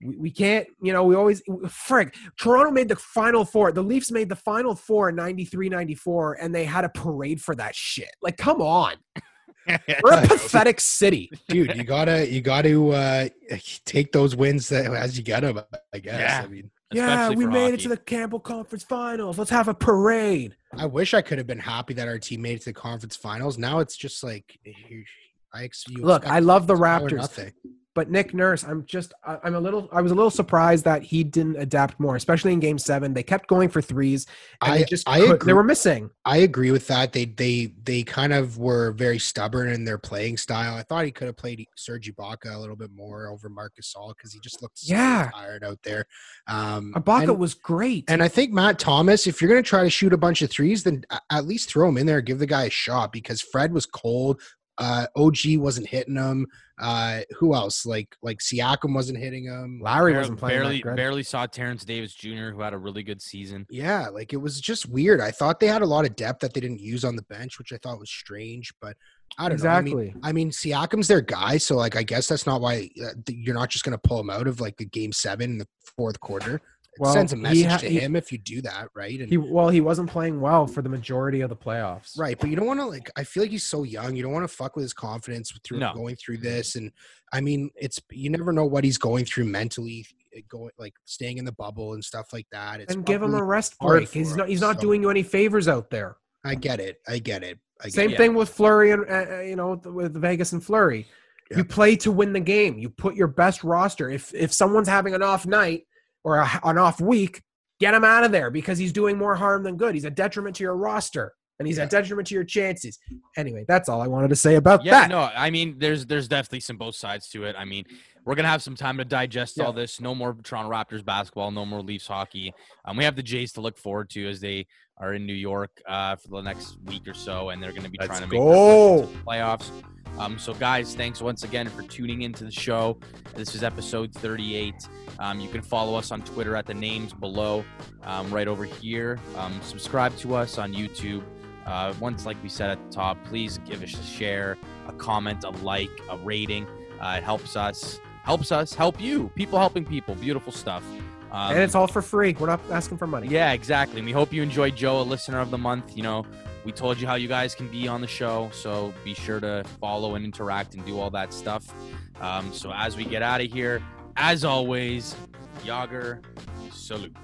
We, we can't, you know, we always, frig, Toronto made the final four. The Leafs made the final four in 93 94, and they had a parade for that shit. Like, come on. <laughs> We're a pathetic city. dude you gotta you gotta uh take those wins that as you get them i guess Yeah. i mean Yeah, we for made it to the Campbell Conference Finals. Let's have a parade. i wish i could have been happy that our team made it to the conference finals now it's just like eh, i ex- you Look, I love the Raptors. But Nick Nurse, I'm just I'm a little I was a little surprised that he didn't adapt more, especially in Game Seven. They kept going for threes, and I they just I could- they were missing. I agree with that. They they they kind of were very stubborn in their playing style. I thought he could have played Serge Ibaka a little bit more over Marc Gasol because he just looked so Yeah. tired out there. Um, Ibaka and- was great. And I think Matt Thomas, if you're going to try to shoot a bunch of threes, then at least throw him in there, give the guy a shot because Fred was cold. Uh, OG wasn't hitting him. Uh, who else? Like like Siakam wasn't hitting him. Lowry Barely, wasn't playing barely, that good. barely saw Terrence Davis Jr., who had a really good season. Yeah, like it was just weird. I thought they had a lot of depth that they didn't use on the bench, which I thought was strange. But I don't know. I mean. I mean, Siakam's their guy, so like I guess that's not why uh, you're not just going to pull him out of like the game seven in the fourth quarter. It Well, sends a he message ha- to he- him if you do that, right? And He well, he wasn't playing well for the majority of the playoffs. Right, but you don't want to like. I feel like he's so young. You don't want to fuck with his confidence through No. going through this. And I mean, it's you never know what he's going through mentally, eh, going like staying in the bubble and stuff like that. It's And give him a rest hard break. He's not he's not so- doing you any favors out there. I get it. I get it. I get Same it. Yeah. thing with Fleury and uh, uh, you know with Vegas and Fleury. Yeah. You play to win the game. You put your best roster. If if someone's having an off night or a, an off week, get him out of there because he's doing more harm than good. He's a detriment to your roster and he's Yeah. a detriment to your chances. Anyway, that's all I wanted to say about Yeah, that. no, I mean, there's there's definitely some both sides to it. I mean, we're gonna have some time to digest Yeah. all this. No more Toronto Raptors basketball, no more Leafs hockey. Um, we have the Jays to look forward to as they are in New York uh, for the next week or so, and they're going to be Let's trying to make go. the playoffs. Um, so, guys, thanks once again for tuning into the show. This is episode 38. Um, you can follow us on Twitter at the names below, um, right over here. Um, subscribe to us on YouTube. Uh, once, like we said at the top, please give us a share, a comment, a like, a rating. Uh, it helps us, helps us help you. People helping people. Beautiful stuff. Um, and it's all for free. We're not asking for money. yeah, exactly. And we hope you enjoyed Joe, a listener of the month. You know, we told you how you guys can be on the show. So be sure to follow and interact and do all that stuff. Um, so as we get out of here, as always, Yager, salute.